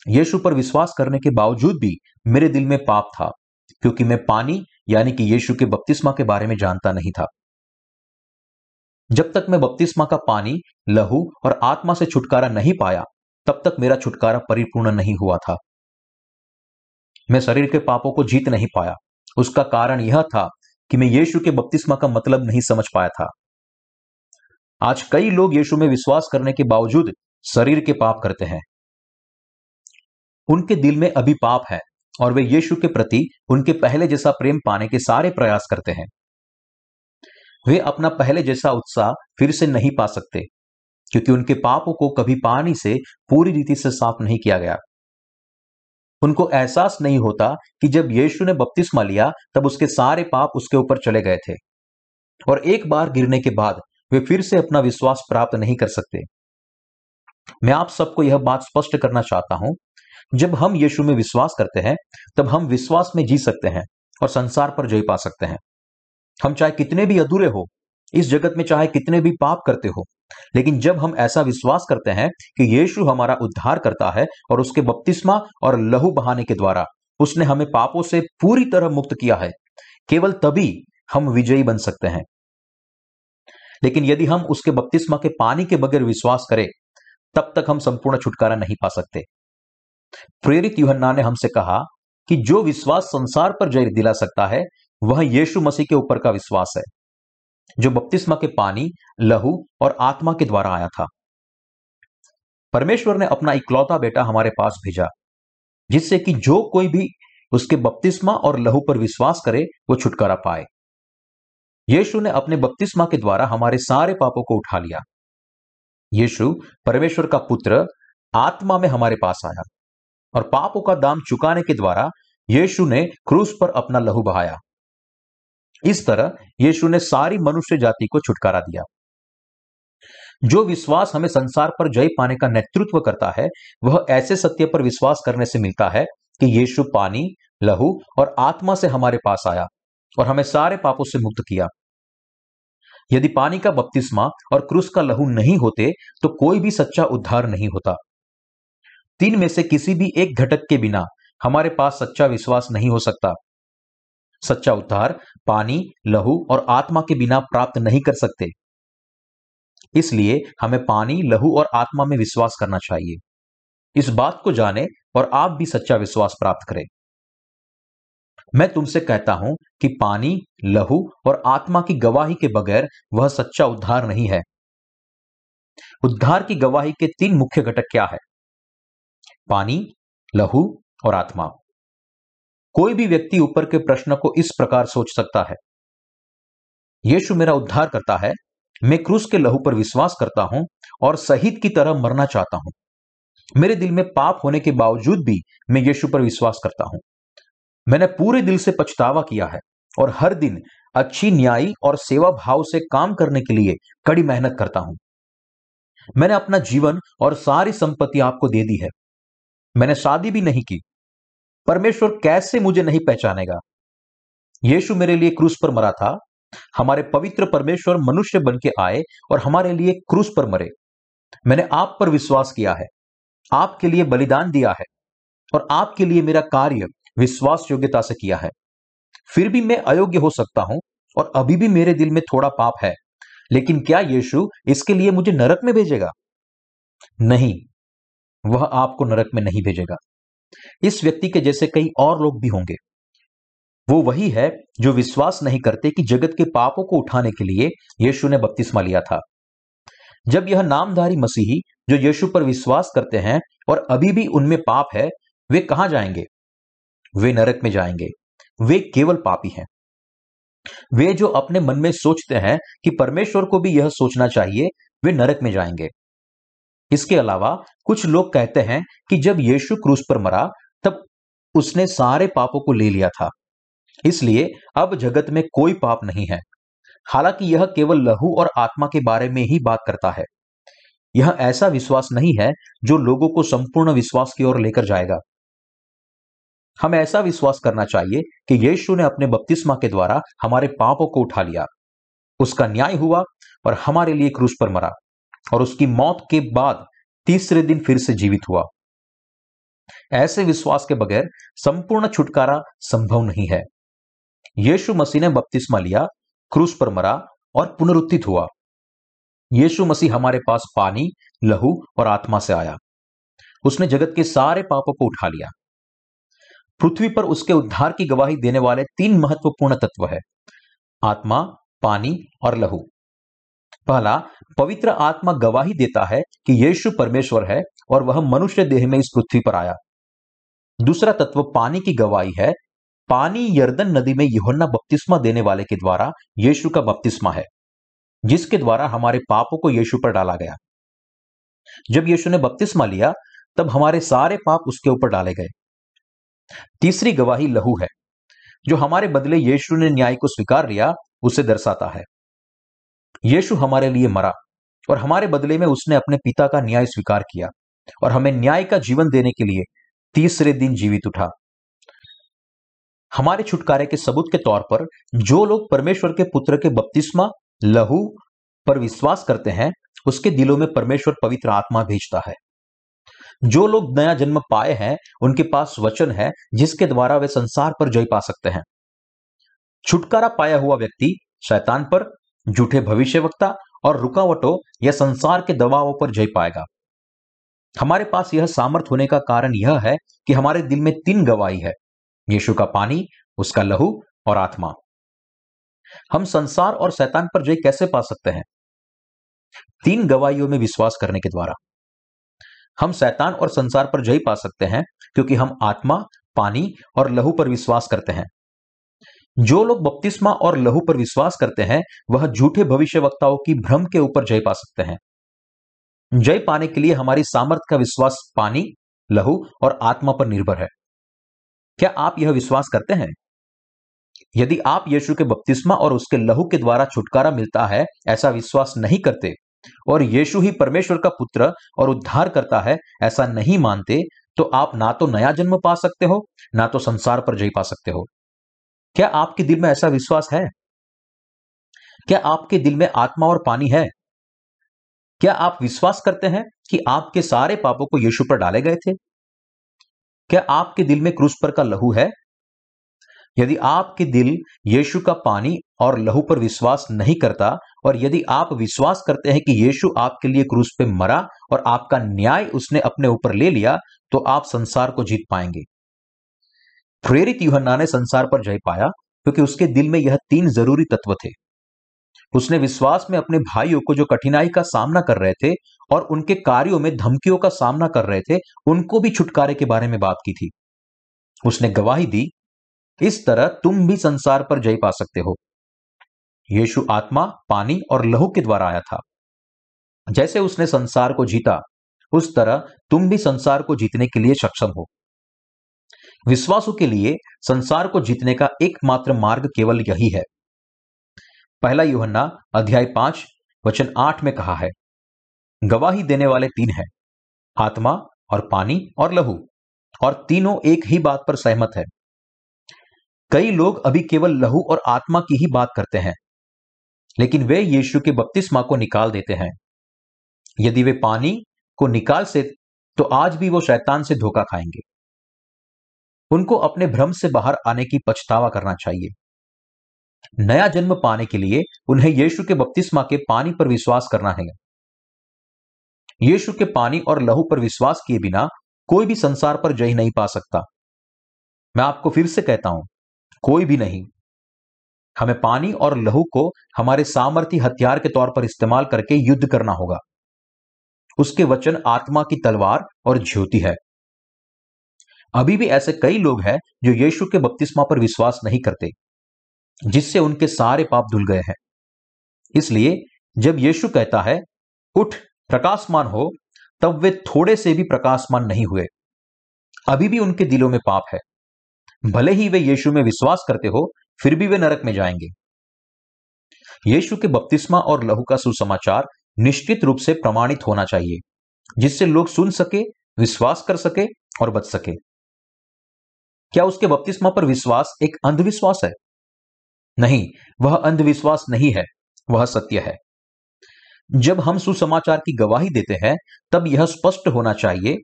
यीशु पर विश्वास करने के बावजूद भी मेरे दिल में पाप था, क्योंकि मैं पानी, यानी कि यीशु के बपतिस्मा के बारे में जानता नहीं था। जब तक मैं बपतिस्मा का पानी, लहू और आत्मा से छुटकारा नहीं पाया, तब तक मेरा छुटकारा परिपूर्ण नहीं हुआ था। मैं शरीर के पापों को जीत नहीं पाया। उसका कारण यह था कि मैं यीशु के बपतिस्मा का मतलब नहीं समझ पाया था। आज कई लोग यीशु में विश्वास करने के बावजूद शरीर के पाप करते हैं। उनके दिल में अभी पाप है और वे यीशु के प्रति उनके पहले जैसा प्रेम पाने के सारे प्रयास करते हैं। वे अपना पहले जैसा उत्साह फिर से नहीं पा सकते, क्योंकि उनके पापों को कभी पानी से पूरी रीति से साफ़ नहीं किया गया। उनको एहसास नहीं होता कि जब यीशु ने बपतिस्मा लिया, तब उसके सारे पाप उसके ऊपर चले गए थे। और एक बार गिरने के बाद वे फिर से अपना विश्वास प्राप्त नहीं कर सकते। मैं आप सबको यह बात स्पष्ट करना चाहता हूँ, जब हम यीशु में विश्वास करते हैं, तब हम विश्वास में जी सकते हैं और संसार पर जय पा सकते हैं। हम चाहे कितने भी अधूरे हो, इस जगत में चाहे कितने भी पाप करते हो, लेकिन जब हम ऐसा विश्वास करते हैं कि यीशु हमारा उद्धार करता है और उसके बपतिस्मा और लहू बहाने के द्वारा उसने हमें पापों से पूरी तरह मुक्त किया है, केवल तभी हम विजयी बन सकते हैं। लेकिन यदि हम उसके बपतिस्मा के पानी के बगैर विश्वास करें, तब तक हम संपूर्ण छुटकारा नहीं पा सकते। प्रेरित यूहन्ना ने हमसे कहा कि जो विश्वास संसार पर जय दिला सकता है, वह यीशु मसीह के ऊपर का विश्वास है, जो बपतिस्मा के पानी, लहू और आत्मा के द्वारा आया था। परमेश्वर ने अपना इकलौता बेटा हमारे पास भेजा, जिससे कि जो कोई भी उसके बपतिस्मा और लहू पर विश्वास करे, वो छुटकारा पाए। यीशु ने अपने बपतिस्मा के द्वारा हमारे सारे पापों को उठा लिया। यीशु परमेश्वर का पुत्र आत्मा में हमारे पास आया और पापों का दाम चुकाने के द्वारा यीशु ने क्रूस पर अपना लहू बहाया। इस तरह यीशु ने सारी मनुष्य जाति को छुटकारा दिया। जो विश्वास हमें संसार पर जय पाने का नेतृत्व करता है, वह ऐसे सत्य पर विश्वास करने से मिलता है कि यीशु पानी, लहू और आत्मा से हमारे पास आया और हमें सारे पापों से मुक्त किया। यदि पानी का बपतिस्मा और क्रूस का लहू नहीं होते तो कोई भी सच्चा उद्धार नहीं होता। तीन में से किसी भी एक घटक के बिना हमारे पास सच्चा विश्वास नहीं हो सकता। सच्चा उद्धार पानी, लहू और आत्मा के बिना प्राप्त नहीं कर सकते। इसलिए हमें पानी, लहू और आत्मा में विश्वास करना चाहिए। इस बात को जाने और आप भी सच्चा विश्वास प्राप्त करें। मैं तुमसे कहता हूँ कि पानी, लहू और आत्मा की गवाही के बगैर वह सच्चा उद्धार नहीं है। उद्धार की गवाही के तीन मुख्य घटक क्या है? पानी, लहू और आत्मा। कोई भी व्यक्ति ऊपर के प्रश्न को इस प्रकार सोच सकता है। यीशु मेरा उद्धार करता है, मैं क्रूस के लहू पर विश्वास करता हूँ और शहीद की तरह मरना चाहता हूँ। मेरे दिल में पाप होने के बावजूद भी मैं यीशु पर विश्वास करता हूँ। मैंने पूरे दिल से पछतावा किया है और हर दिन अच्छी न्यायी और सेवा भाव से काम करने के लिए कड़ी मेहनत करता हूँ। मैंने अपना जीवन और सारी संपत्ति आपको दे दी है। मैंने शादी भी नहीं की। परमेश्वर कैसे मुझे नहीं पहचानेगा? यीशु मेरे लिए क्रूस पर मरा था। हमारे पवित्र परमेश्वर मनुष्य बन के आए और हमारे लिए क्रूस पर मरे। मैंने आप पर विश्वास किया है। आपके लिए बलिदान दिया है और आपके लिए मेरा कार्य विश्वास योग्यता से किया है। फिर भी मैं अयोग्य हो सकता हूँ और अभी भी मेरे दिल में थोड़ा पाप है, लेकिन क्या यीशु इसके लिए मुझे नरक में भेजेगा? नहीं, वह आपको नरक में नहीं भेजेगा। इस व्यक्ति के जैसे कई और लोग भी होंगे। वो वही है जो विश्वास नहीं करते कि जगत के पापों को उठाने के लिए यीशु ने बपतिस्मा लिया था। जब यह नामधारी मसीही, जो यीशु पर विश्वास करते हैं और अभी भी उनमें पाप है, वे कहाँ जाएँगे? वे नरक में जाएँगे। वे केवल पापी हैं। वे जो अपने मन में सोचते हैं कि परमेश्वर को भी यह सोचना चाहिए, वे नरक में जाएँगे। इसके अलावा कुछ लोग कहते हैं कि जब यीशु क्रूस पर मरा, तब उसने सारे पापों को ले लिया था। इसलिए अब जगत में कोई पाप नहीं है। हालाँकि यह केवल लहू और आत्मा के बारे में ही बात करता है। यह ऐसा विश्वास नहीं है जो लोगों को संपूर्ण विश्वास की ओर लेकर जाएगा। हमें ऐसा विश्वास करना चाहिए कि यीशु ने अपने बपतिस्मा के द्वारा हमारे पापों को उठा लिया। उसका न्याय हुआ और हमारे लिए क्रूस पर मरा और उसकी मौत के बाद तीसरे दिन फिर से जीवित हुआ। ऐसे विश्वास के बगैर संपूर्ण छुटकारा संभव नहीं है। यीशु मसीह ने बपतिस्मा लिया, क्रूस पर मरा और पुनरुत्थित हुआ। यीशु मसीह हमारे पास पानी, लहू और आत्मा से आया। उसने जगत के सारे पापों को उठा लिया। पृथ्वी पर उसके उद्धार की गवाही देने वाले तीन महत्वपूर्ण तत्व है। आत्मा, पानी और लहू। पहला, पवित्र आत्मा गवाही देता है कि यीशु परमेश्वर है और वह मनुष्य देह में इस पृथ्वी पर आया। दूसरा तत्व, पानी की गवाही है। पानी यर्दन नदी में यहोन्ना बपतिस्मा देने वाले के द्वारा यीशु का बपतिस्मा है, जिसके द्वारा हमारे पापों को यीशु पर डाला गया। जब यीशु ने बपतिस्मा लिया, तब हमारे सारे पाप उसके ऊपर डाले गए। तीसरी गवाही लहू है। जो हमारे बदले यीशु ने न्याय को स्वीकार लिया, उसे दर्शाता है। यीशु हमारे लिए मरा, और हमारे बदले में उसने अपने पिता का न्याय स्वीकार किया, और हमें न्याय का जीवन देने के लिए तीसरे दिन जीवित उठा। हमारे छुटकारे के सबूत के तौर पर, जो लोग परमेश्वर के पुत्र के बपतिस्मा, लहू पर विश्वास करते हैं, उसके दिलों में परमेश्वर पवित्र आत्मा भेजता है। जो लोग नया जन्म पाए हैं, उनके पास वचन है, जिसके द्वारा वे संसार पर जय पा सकते हैं। छुटकारा पाया हुआ व्यक्ति शैतान पर, झूठे भविष्यवक्ता और रुकावटों या संसार के दबावों पर जय पाएगा। हमारे पास यह सामर्थ होने का कारण यह है कि हमारे दिल में तीन गवाही है, यीशु का पानी, उसका लहू और आत्मा। हम संसार और शैतान पर जय कैसे पा सकते हैं? तीन गवाहियों में विश्वास करने के द्वारा। हम शैतान और संसार पर जय पा सकते हैं, क्योंकि हम आत्मा, पानी और लहू पर विश्वास करते हैं। जो लोग बपतिस्मा और लहू पर विश्वास करते हैं, वह झूठे भविष्य वक्ताओं की भ्रम के ऊपर जय पा सकते हैं। जय पाने के लिए हमारी सामर्थ्य का विश्वास पानी, लहू और आत्मा पर निर्भर है। क्या आप यह विश्वास करते हैं? यदि आप यीशु के बपतिस्मा और उसके लहू के द्वारा छुटकारा मिलता है, ऐसा विश्वास नहीं करते और यीशु ही परमेश्वर का पुत्र और उद्धार करता है, ऐसा नहीं मानते तो आप ना तो नया जन्म पा सकते हो, ना तो संसार पर जय पा सकते हो। क्या आपके दिल में ऐसा विश्वास है? क्या आपके दिल में आत्मा और पानी है? क्या आप विश्वास करते हैं कि आपके सारे पापों को यीशु पर डाले गए थे? क्या आपके दिल में क्रूस पर का लहू है? यदि आपके दिल यीशु का पानी और लहू पर विश्वास नहीं करता और यदि आप विश्वास करते हैं कि यीशु आपके लिए क्रूस पे मरा और आपका न्याय उसने अपने ऊपर ले लिया तो आप संसार को जीत पाएँगे। प्रेरित युहन्ना ने संसार पर जय पाया, क्योंकि उसके दिल में यह तीन ज़रूरी तत्व थे। उसने विश्वास में अपने भाइयों को जो कठिनाई का सामना कर रहे थे और उनके कार्यों में धमकियों का सामना कर रहे थे, उनको भी छुटकारे के बारे में बात की थी। उसने गवाही दी इस तरह तुम भी संसार पर जय पा सकते हो। यीशु आत्मा, पानी और लहू के द्वारा आया था। जैसे उसने संसार को जीता, उस तरह तुम भी संसार को जीतने के लिए सक्षम हो। विश्वासों के लिए संसार को जीतने का एकमात्र मार्ग केवल यही है। पहला युहन्ना अध्याय पाँच, वचन आठ में कहा है, गवाही देने वाले तीन हैं, आत्मा और पानी और लहू, और तीनों एक ही बात पर सहमत है। कई लोग अभी केवल लहू और आत्मा की ही बात करते हैं, लेकिन वे यीशु के बपतिस्मा को निकाल देते हैं। यदि वे पानी को निकाल से तो आज भी वो शैतान से धोखा खाएँगे। उनको अपने भ्रम से बाहर आने की पछतावा करना चाहिए। नया जन्म पाने के लिए उन्हें यीशु के बपतिस्मा के पानी पर विश्वास करना है। यीशु के पानी और लहू पर विश्वास किए बिना कोई भी संसार पर जय नहीं पा सकता। मैं आपको फिर से कहता हूँ कोई भी नहीं। हमें पानी और लहू को हमारे सामर्थ्य हथियार के तौर पर इस्तेमाल करके युद्ध करना होगा। उसके वचन आत्मा की तलवार और ज्योति है। अभी भी ऐसे कई लोग हैं जो यीशु के बपतिस्मा पर विश्वास नहीं करते, जिससे उनके सारे पाप धुल गए हैं। इसलिए जब यीशु कहता है, उठ, प्रकाशमान हो, तब वे थोड़े से भी प्रकाशमान नहीं हुए। अभी भी उनके दिलों में पाप है। भले ही वे यीशु में विश्वास करते हो, फिर भी वे नरक में जाएँगे। यीशु के बपतिस्मा और लहू का सुसमाचार निश्चित रूप से प्रमाणित होना चाहिए, जिससे लोग सुन सके, विश्वास कर सके और बच सके। क्या उसके बपतिस्मा पर विश्वास एक अंधविश्वास है? नहीं, वह अंधविश्वास नहीं है, वह सत्य है। जब हम सुसमाचार की गवाही देते हैं, तब यह स्पष्ट होना चाहिए,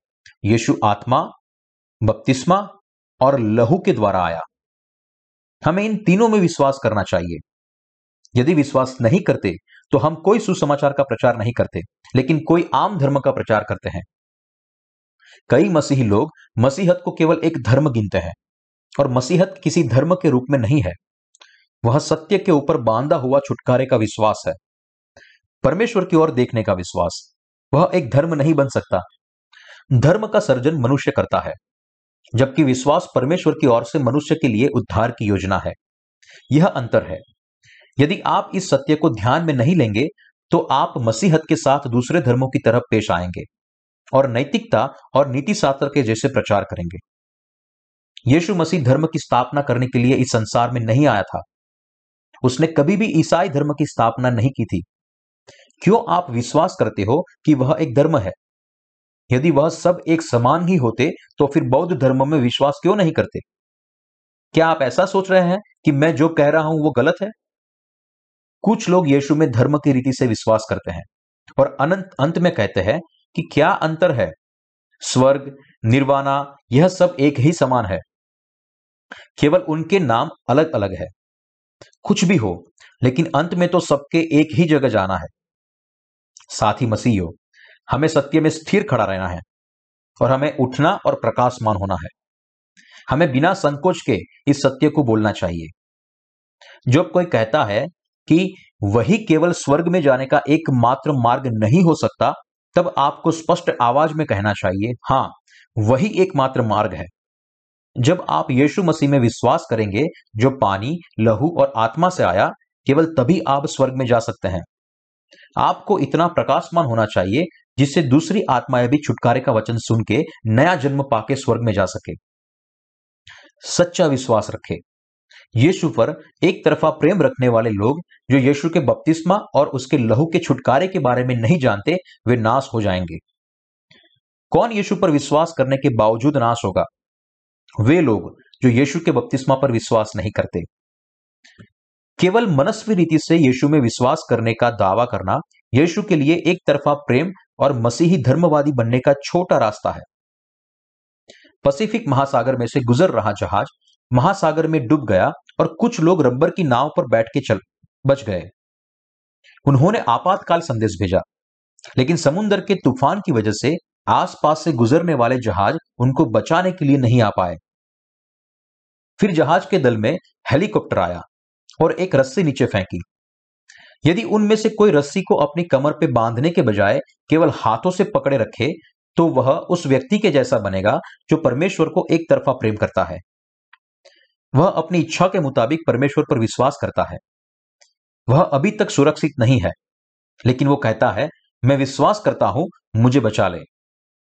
यीशु आत्मा, बपतिस्मा और लहू के द्वारा आया। हमें इन तीनों में विश्वास करना चाहिए। यदि विश्वास नहीं करते तो हम कोई सुसमाचार का प्रचार नहीं करते, लेकिन कोई आम धर्म का प्रचार करते हैं। कई मसीही लोग मसीहत को केवल एक धर्म गिनते हैं, और मसीहत किसी धर्म के रूप में नहीं है। वह सत्य के ऊपर बांधा हुआ छुटकारे का विश्वास है। परमेश्वर की ओर देखने का विश्वास। वह एक धर्म नहीं बन सकता। धर्म का सर्जन मनुष्य करता है। जबकि विश्वास परमेश्वर की ओर से मनुष्य के लिए उद्धार की योजना है। यह अंतर है। यदि आप इस सत्य को ध्यान में नहीं लेंगे तो आप मसीहत के साथ दूसरे धर्मों की तरफ़ पेश आएँगे और नैतिकता और नीति शास्त्र के जैसे प्रचार करेंगे। यीशु मसीह धर्म की स्थापना करने के लिए इस संसार में नहीं आया था। उसने कभी भी ईसाई धर्म की स्थापना नहीं की थी। क्यों आप विश्वास करते हो कि वह एक धर्म है? यदि वह सब एक समान ही होते तो फिर बौद्ध धर्म में विश्वास क्यों नहीं करते? क्या आप ऐसा सोच रहे हैं कि मैं जो कह रहा हूँ वो गलत है? कुछ लोग यीशु में धर्म की रीति से विश्वास करते हैं और अनंत अंत में कहते हैं कि क्या अंतर है? स्वर्ग, निर्वाणा, यह सब एक ही समान है। केवल उनके नाम अलग अलग है। कुछ भी हो, लेकिन अंत में तो सबके एक ही जगह जाना है। साथ ही मसीहो हमें सत्य में स्थिर खड़ा रहना है और हमें उठना और प्रकाशमान होना है। हमें बिना संकोच के इस सत्य को बोलना चाहिए। जब कोई कहता है कि वही केवल स्वर्ग में जाने का एकमात्र मार्ग नहीं हो सकता, तब आपको स्पष्ट आवाज़ में कहना चाहिए, हाँ, वही एकमात्र मार्ग है। जब आप यीशु मसीह में विश्वास करेंगे, जो पानी, लहू और आत्मा से आया, केवल तभी आप स्वर्ग में जा सकते हैं। आपको इतना प्रकाशमान होना चाहिए जिससे दूसरी आत्माएँ भी छुटकारे का वचन सुन के नया जन्म पाके स्वर्ग में जा सके। सच्चा विश्वास रखे। यीशु पर एक तरफा प्रेम रखने वाले लोग जो यीशु के बपतिस्मा और उसके लहू के छुटकारे के बारे में नहीं जानते, वे नाश हो जाएँगे। कौन यीशु पर विश्वास करने के बावजूद नाश होगा? वे लोग जो यीशु के बपतिस्मा पर विश्वास नहीं करते। केवल मनस्वी रीति से यीशु में विश्वास करने का दावा करना यीशु के लिए एक तरफा प्रेम और मसीही धर्मवादी बनने का छोटा रास्ता है। पैसिफिक महासागर में से गुजर रहा जहाज़ महासागर में डूब गया और कुछ लोग रबर की नाव पर बैठ के चल, बच गए। उन्होंने आपातकाल संदेश भेजा, लेकिन समुद्र के तूफ़ान की वजह से आसपास से गुजरने वाले जहाज़ उनको बचाने के लिए नहीं आ पाए। फिर जहाज़ के दल में हेलीकॉप्टर आया और एक रस्सी नीचे फेंकी। यदि उनमें से कोई रस्सी को अपनी कमर पे बांधने के बजाय केवल हाथों से पकड़े रखे तो वह उस व्यक्ति के जैसा बनेगा, जो परमेश्वर को एक तरफा प्रेम करता है। वह अपनी इच्छा के मुताबिक परमेश्वर पर विश्वास करता है। वह अभी तक सुरक्षित नहीं है, लेकिन वो कहता है, मैं विश्वास करता हूँ, मुझे बचा ले।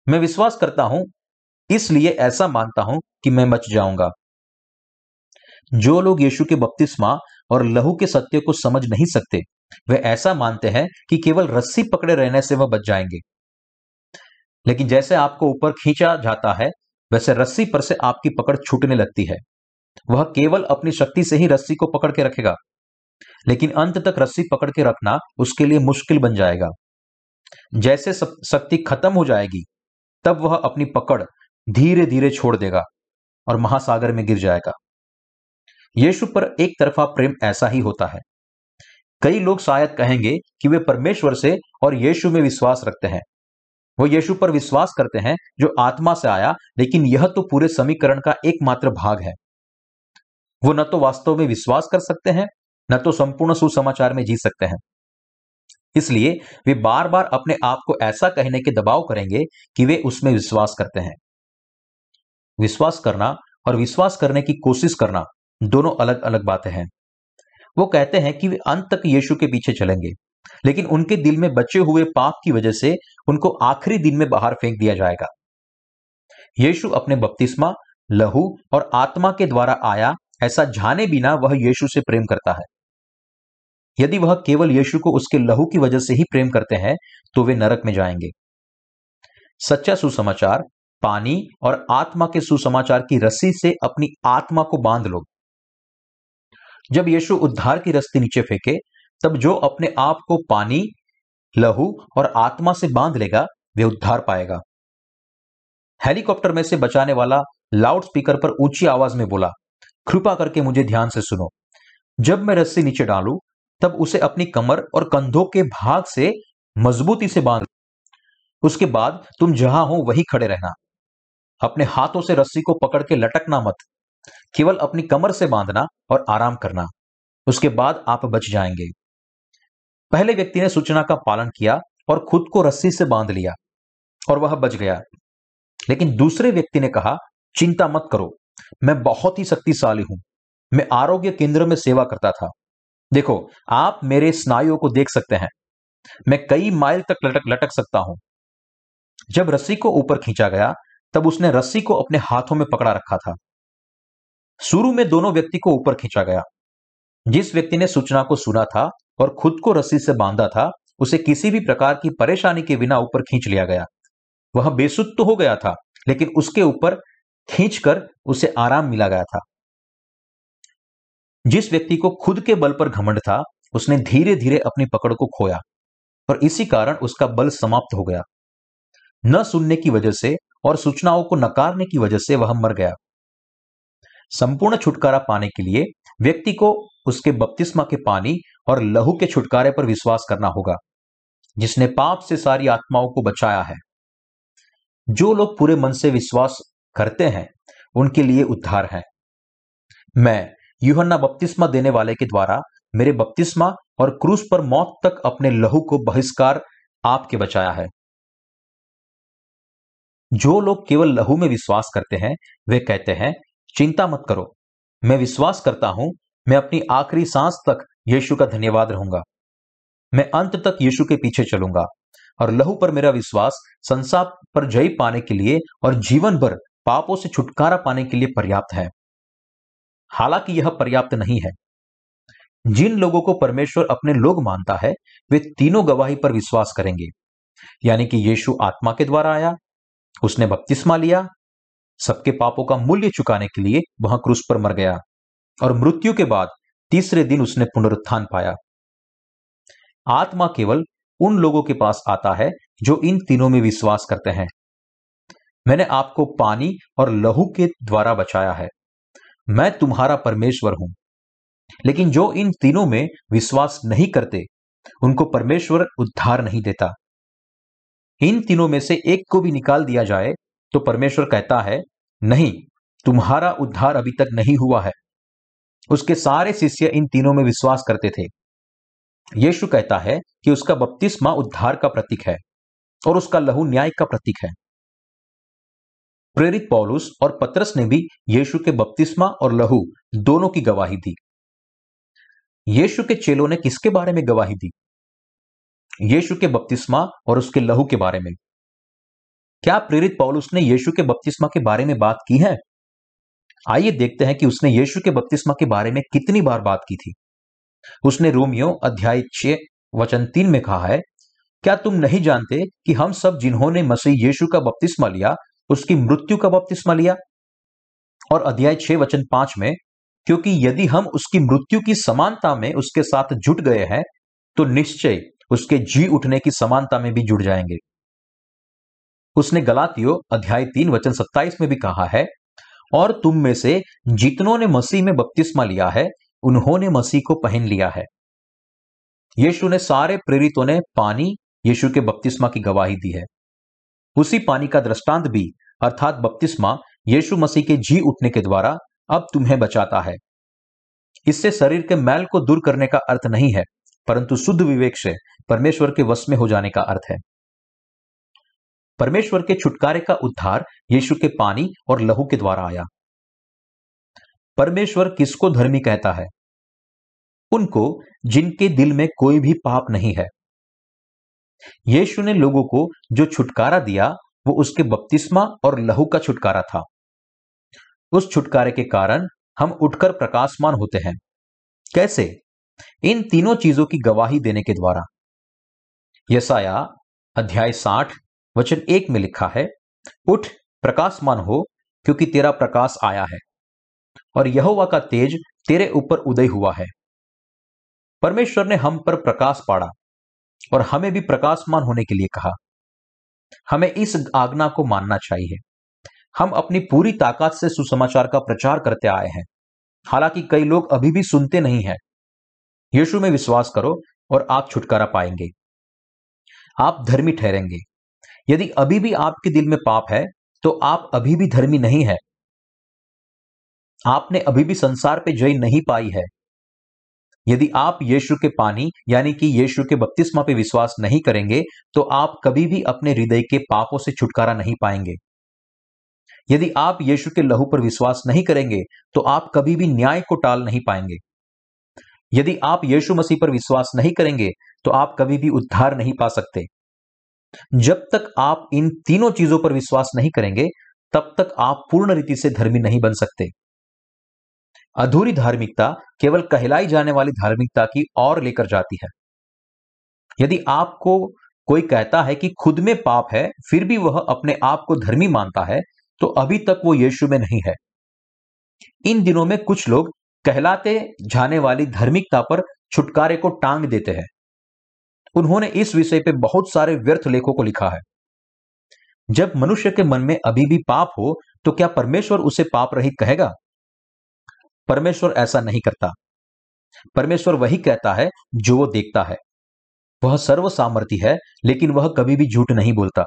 मैं विश्वास करता हूँ, इसलिए ऐसा मानता हूँ कि मैं बच जाऊँगा। जो लोग यीशु के बपतिस्मा और लहू के सत्य को समझ नहीं सकते। वे ऐसा मानते हैं कि केवल रस्सी पकड़े रहने से वह बच जाएँगे। लेकिन जैसे आपको ऊपर खींचा जाता है, वैसे रस्सी पर से आपकी पकड़ छूटने लगती है। वह केवल अपनी शक्ति से ही रस्सी को पकड़ के रखेगा। लेकिन अंत तक रस्सी पकड़ के रखना उसके लिए मुश्किल बन जाएगा। जैसे शक्ति खत्म हो जाएगी, तब वह अपनी पकड़ धीरे धीरे छोड़ देगा और महासागर में गिर जाएगा। यीशु पर एक तरफा प्रेम ऐसा ही होता है। कई लोग शायद कहेंगे कि वे परमेश्वर से और यीशु में विश्वास रखते हैं। वो यीशु पर विश्वास करते हैं जो आत्मा से आया, लेकिन यह तो पूरे समीकरण का एकमात्र भाग है। वो न तो वास्तव में विश्वास कर सकते हैं, न तो संपूर्ण सुसमाचार में जी सकते हैं। इसलिए वे बार बार अपने आप को ऐसा कहने के दबाव करेंगे कि वे उसमें विश्वास करते हैं। विश्वास करना और विश्वास करने की कोशिश करना दोनों अलग अलग बातें हैं। वो कहते हैं कि वे अंत तक यीशु के पीछे चलेंगे, लेकिन उनके दिल में बचे हुए पाप की वजह से उनको आखिरी दिन में बाहर फेंक दिया जाएगा। यीशु अपने बपतिस्मा, लहू और आत्मा के द्वारा आया, ऐसा जाने बिना वह यीशु से प्रेम करता है। यदि वह केवल यीशु को उसके लहू की वजह से ही प्रेम करते हैं तो वे नरक में जाएँगे। सच्चा सुसमाचार, पानी और आत्मा के सुसमाचार की रस्सी से अपनी आत्मा को बाँध लो। जब यीशु उद्धार की रस्सी नीचे फेंके, तब जो अपने आप को पानी, लहू और आत्मा से बाँध लेगा, वे उद्धार पाएगा। हेलीकॉप्टर में से बचाने वाला लाउड स्पीकर पर ऊँची आवाज़ में बोला, कृपा करके मुझे ध्यान से सुनो। जब मैं रस्सी नीचे डालू, तब उसे अपनी कमर और कंधों के भाग से मजबूती से बाँध उसके बाद तुम जहाँ हो, वही खड़े रहना। अपने हाथों से रस्सी को पकड़ के लटकना मत। केवल अपनी कमर से बांधना और आराम करना, उसके बाद आप बच जाएँगे। पहले व्यक्ति ने सूचना का पालन किया और खुद को रस्सी से बाँध लिया और वह बच गया। लेकिन दूसरे व्यक्ति ने कहा, चिंता मत करो, मैं बहुत ही शक्तिशाली हूँ। मैं आरोग्य केंद्र में सेवा करता था। देखो, आप मेरे स्नायुओं को देख सकते हैं। मैं कई माइल तक लटक लटक सकता हूँ। जब रस्सी को ऊपर खींचा गया, तब उसने रस्सी को अपने हाथों में पकड़ा रखा था। शुरू में दोनों व्यक्ति को ऊपर खींचा गया। जिस व्यक्ति ने सूचना को सुना था और खुद को रस्सी से बांधा था, उसे किसी भी प्रकार की परेशानी के बिना ऊपर खींच लिया गया। वह बेसुध तो हो गया था, लेकिन उसके ऊपर खींचकर उसे आराम मिला गया था। जिस व्यक्ति को खुद के बल पर घमंड था, उसने धीरे धीरे अपनी पकड़ को खोया और इसी कारण उसका बल समाप्त हो गया। न सुनने की वजह से और सूचनाओं को नकारने की वजह से वह मर गया। संपूर्ण छुटकारा पाने के लिए व्यक्ति को उसके बपतिस्मा के पानी और लहू के छुटकारे पर विश्वास करना होगा, जिसने पाप से सारी आत्माओं को बचाया है। जो लोग पूरे मन से विश्वास करते हैं, उनके लिए उद्धार है। मैं यूहन्ना बपतिस्मा देने वाले के द्वारा मेरे बपतिस्मा और क्रूस पर मौत तक अपने लहू को बहिष्कार आपके बचाया है। जो लोग केवल लहू में विश्वास करते हैं, वे कहते हैं चिंता मत करो। मैं विश्वास करता हूँ, मैं अपनी आखिरी सांस तक यीशु का धन्यवाद रहूँगा। मैं अंत तक यीशु के पीछे चलूँगा और लहू पर मेरा विश्वास संसार पर जय पाने के लिए और जीवन भर पापों से छुटकारा पाने के लिए पर्याप्त है। हालाँकि यह पर्याप्त नहीं है। जिन लोगों को परमेश्वर अपने लोग मानता है, वे तीनों गवाही पर विश्वास करेंगे। यानी कि यीशु आत्मा के द्वारा आया, उसने बपतिस्मा लिया सबके पापों का मूल्य चुकाने के लिए वहाँ क्रूस पर मर गया और मृत्यु के बाद तीसरे दिन उसने पुनरुत्थान पाया। आत्मा केवल उन लोगों के पास आता है जो इन तीनों में विश्वास करते हैं। मैंने आपको पानी और लहू के द्वारा बचाया है। मैं तुम्हारा परमेश्वर हूँ। लेकिन जो इन तीनों में विश्वास नहीं करते, उनको परमेश्वर उद्धार नहीं देता। इन तीनों में से एक को भी निकाल दिया जाए तो परमेश्वर कहता है, नहीं, तुम्हारा उद्धार अभी तक नहीं हुआ है। उसके सारे शिष्य इन तीनों में विश्वास करते थे। यीशु कहता है कि उसका बपतिस्मा उद्धार का प्रतीक है और उसका लहू न्याय का प्रतीक है। प्रेरित पौलुस और पत्रस ने भी यीशु के बपतिस्मा और लहू दोनों की गवाही दी। यीशु के चेलों ने किसके बारे में गवाही दी? यीशु के बपतिस्मा और उसके लहू के बारे में। क्या प्रेरित पौलुस ने यीशु के बपतिस्मा के बारे में बात की है? आइए देखते हैं कि उसने यीशु के बपतिस्मा के बारे में कितनी बार बात की थी। उसने रोमियो अध्याय छे वचन तीन में कहा है, क्या तुम नहीं जानते कि हम सब जिन्होंने मसीह यीशु का बपतिस्मा लिया, उसकी मृत्यु का बपतिस्मा लिया? और अध्याय छह, वचन पाँच में, क्योंकि यदि हम उसकी मृत्यु की समानता में उसके साथ जुट गए हैं तो निश्चय उसके जी उठने की समानता में भी जुड़ जाएँगे। उसने गलातियो अध्याय तीन वचन सत्ताईस में भी कहा है, और तुम में से जितनों ने मसीह में बपतिस्मा लिया है, उन्होंने मसीह को पहन लिया है। यीशु ने सारे प्रेरितों ने पानी यीशु के बपतिस्मा की गवाही दी है। उसी पानी का दृष्टांत भी, अर्थात बपतिस्मा, यीशु मसीह के जी उठने के द्वारा अब तुम्हें बचाता है। इससे शरीर के मैल को दूर करने का अर्थ नहीं है, परंतु शुद्ध विवेक से परमेश्वर के वश में हो जाने का अर्थ है। परमेश्वर के छुटकारे का उद्धार यीशु के पानी और लहू के द्वारा आया। परमेश्वर किसको धर्मी कहता है? उनको जिनके दिल में कोई भी पाप नहीं है। यीशु ने लोगों को जो छुटकारा दिया, वो उसके बपतिस्मा और लहू का छुटकारा था। उस छुटकारे के कारण हम उठकर प्रकाशमान होते हैं। कैसे? इन तीनों चीज़ों की गवाही देने के द्वारा। यसाया अध्याय साठ वचन एक में लिखा है, उठ, प्रकाशमान हो, क्योंकि तेरा प्रकाश आया है। और यहोवा का तेज तेरे ऊपर उदय हुआ है। परमेश्वर ने हम पर प्रकाश पाड़ा और हमें भी प्रकाशमान होने के लिए कहा। हमें इस आज्ञा को मानना चाहिए। हम अपनी पूरी ताकत से सुसमाचार का प्रचार करते आए हैं। हालाँकि कई लोग अभी भी सुनते नहीं हैं। यीशु में विश्वास करो और आप छुटकारा पाएँगे। आप धर्मी ठहरेंगे। यदि अभी भी आपके दिल में पाप है तो आप अभी भी धर्मी नहीं है। आपने अभी भी संसार पे जय नहीं पाई है। यदि आप यीशु के पानी, यानी कि यीशु के बपतिस्मा पे विश्वास नहीं करेंगे तो आप कभी भी अपने हृदय के पापों से छुटकारा नहीं पाएँगे। यदि आप यीशु के लहू पर विश्वास नहीं करेंगे तो आप कभी भी न्याय को टाल नहीं पाएँगे। यदि आप यीशु मसीह पर विश्वास नहीं करेंगे तो आप कभी भी उद्धार नहीं पा सकते। जब तक आप इन तीनों चीज़ों पर विश्वास नहीं करेंगे, तब तक आप पूर्ण रीति से धर्मी नहीं बन सकते। अधूरी धार्मिकता केवल कहलाई जाने वाली धार्मिकता की ओर लेकर जाती है। यदि आपको कोई कहता है कि खुद में पाप है, फिर भी वह अपने आप को धर्मी मानता है तो अभी तक वो यीशु में नहीं है। इन दिनों में कुछ लोग कहलाते जाने वाली धार्मिकता पर छुटकारे को टांग देते हैं। उन्होंने इस विषय पर बहुत सारे व्यर्थ लेखों को लिखा है। जब मनुष्य के मन में अभी भी पाप हो तो क्या परमेश्वर उसे पाप रहित कहेगा? परमेश्वर ऐसा नहीं करता। परमेश्वर वही कहता है जो वो देखता है। वह सर्व सामर्थ्य है, लेकिन वह कभी भी झूठ नहीं बोलता।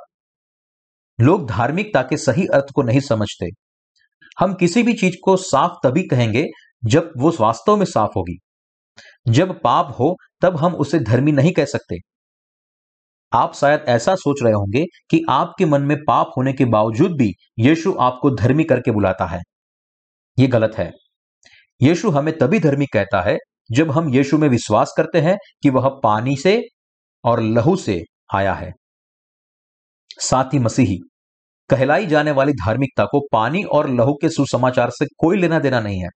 लोग धार्मिकता के सही अर्थ को नहीं समझते। हम किसी भी चीज़ को साफ़ तभी कहेंगे जब वो वास्तव में साफ़ होगी। जब पाप हो, तब हम उसे धर्मी नहीं कह सकते। आप शायद ऐसा सोच रहे होंगे कि आपके मन में पाप होने के बावजूद भी यीशु आपको धर्मी करके बुलाता है। यह गलत है। यीशु हमें तभी धर्मी कहता है, जब हम यीशु में विश्वास करते हैं कि वह पानी से और लहू से आया है। साथ ही मसीही, कहलाई जाने वाली धार्मिकता को पानी और लहू के सुसमाचार से कोई लेना देना नहीं है।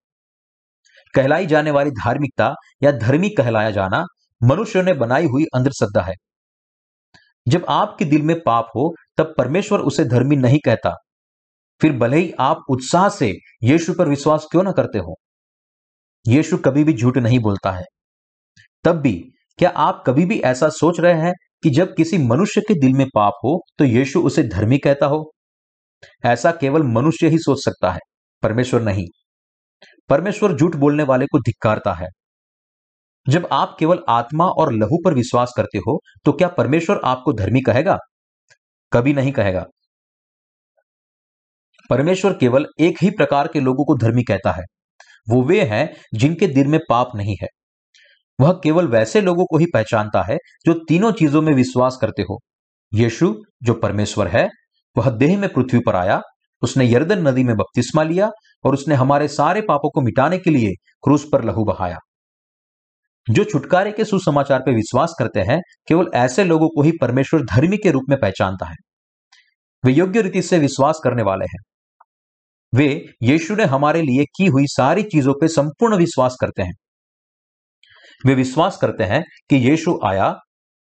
कहलाई जाने वाली धार्मिकता या धर्मी कहलाया जाना मनुष्य ने बनाई हुई अंधश्रद्धा है। जब आपके दिल में पाप हो, तब परमेश्वर उसे धर्मी नहीं कहता। फिर भले ही आप उत्साह से यीशु पर विश्वास क्यों ना करते हो? यीशु कभी भी झूठ नहीं बोलता है। तब भी, क्या आप कभी भी ऐसा सोच रहे हैं कि जब किसी मनुष्य के दिल में पाप हो तो यीशु उसे धर्मी कहता हो? ऐसा केवल मनुष्य ही सोच सकता है, परमेश्वर नहीं। परमेश्वर झूठ बोलने वाले को धिक्कारता है। जब आप केवल आत्मा और लहू पर विश्वास करते हो तो क्या परमेश्वर आपको धर्मी कहेगा? कभी नहीं कहेगा। परमेश्वर केवल एक ही प्रकार के लोगों को धर्मी कहता है। वो वे हैं जिनके दिल में पाप नहीं है। वह केवल वैसे लोगों को ही पहचानता है जो तीनों चीज़ों में विश्वास करते हो। यीशु, जो परमेश्वर है, वह देह में पृथ्वी पर आया उसने यर्दन नदी में बपतिस्मा लिया और उसने हमारे सारे पापों को मिटाने के लिए क्रूस पर लहू बहाया। जो छुटकारे के सुसमाचार पर विश्वास करते हैं, केवल ऐसे लोगों को ही परमेश्वर धर्मी के रूप में पहचानता है। वे योग्य रीति से विश्वास करने वाले हैं। वे यीशु ने हमारे लिए की हुई सारी चीज़ों पर संपूर्ण विश्वास करते हैं। वे विश्वास करते हैं कि यीशु आया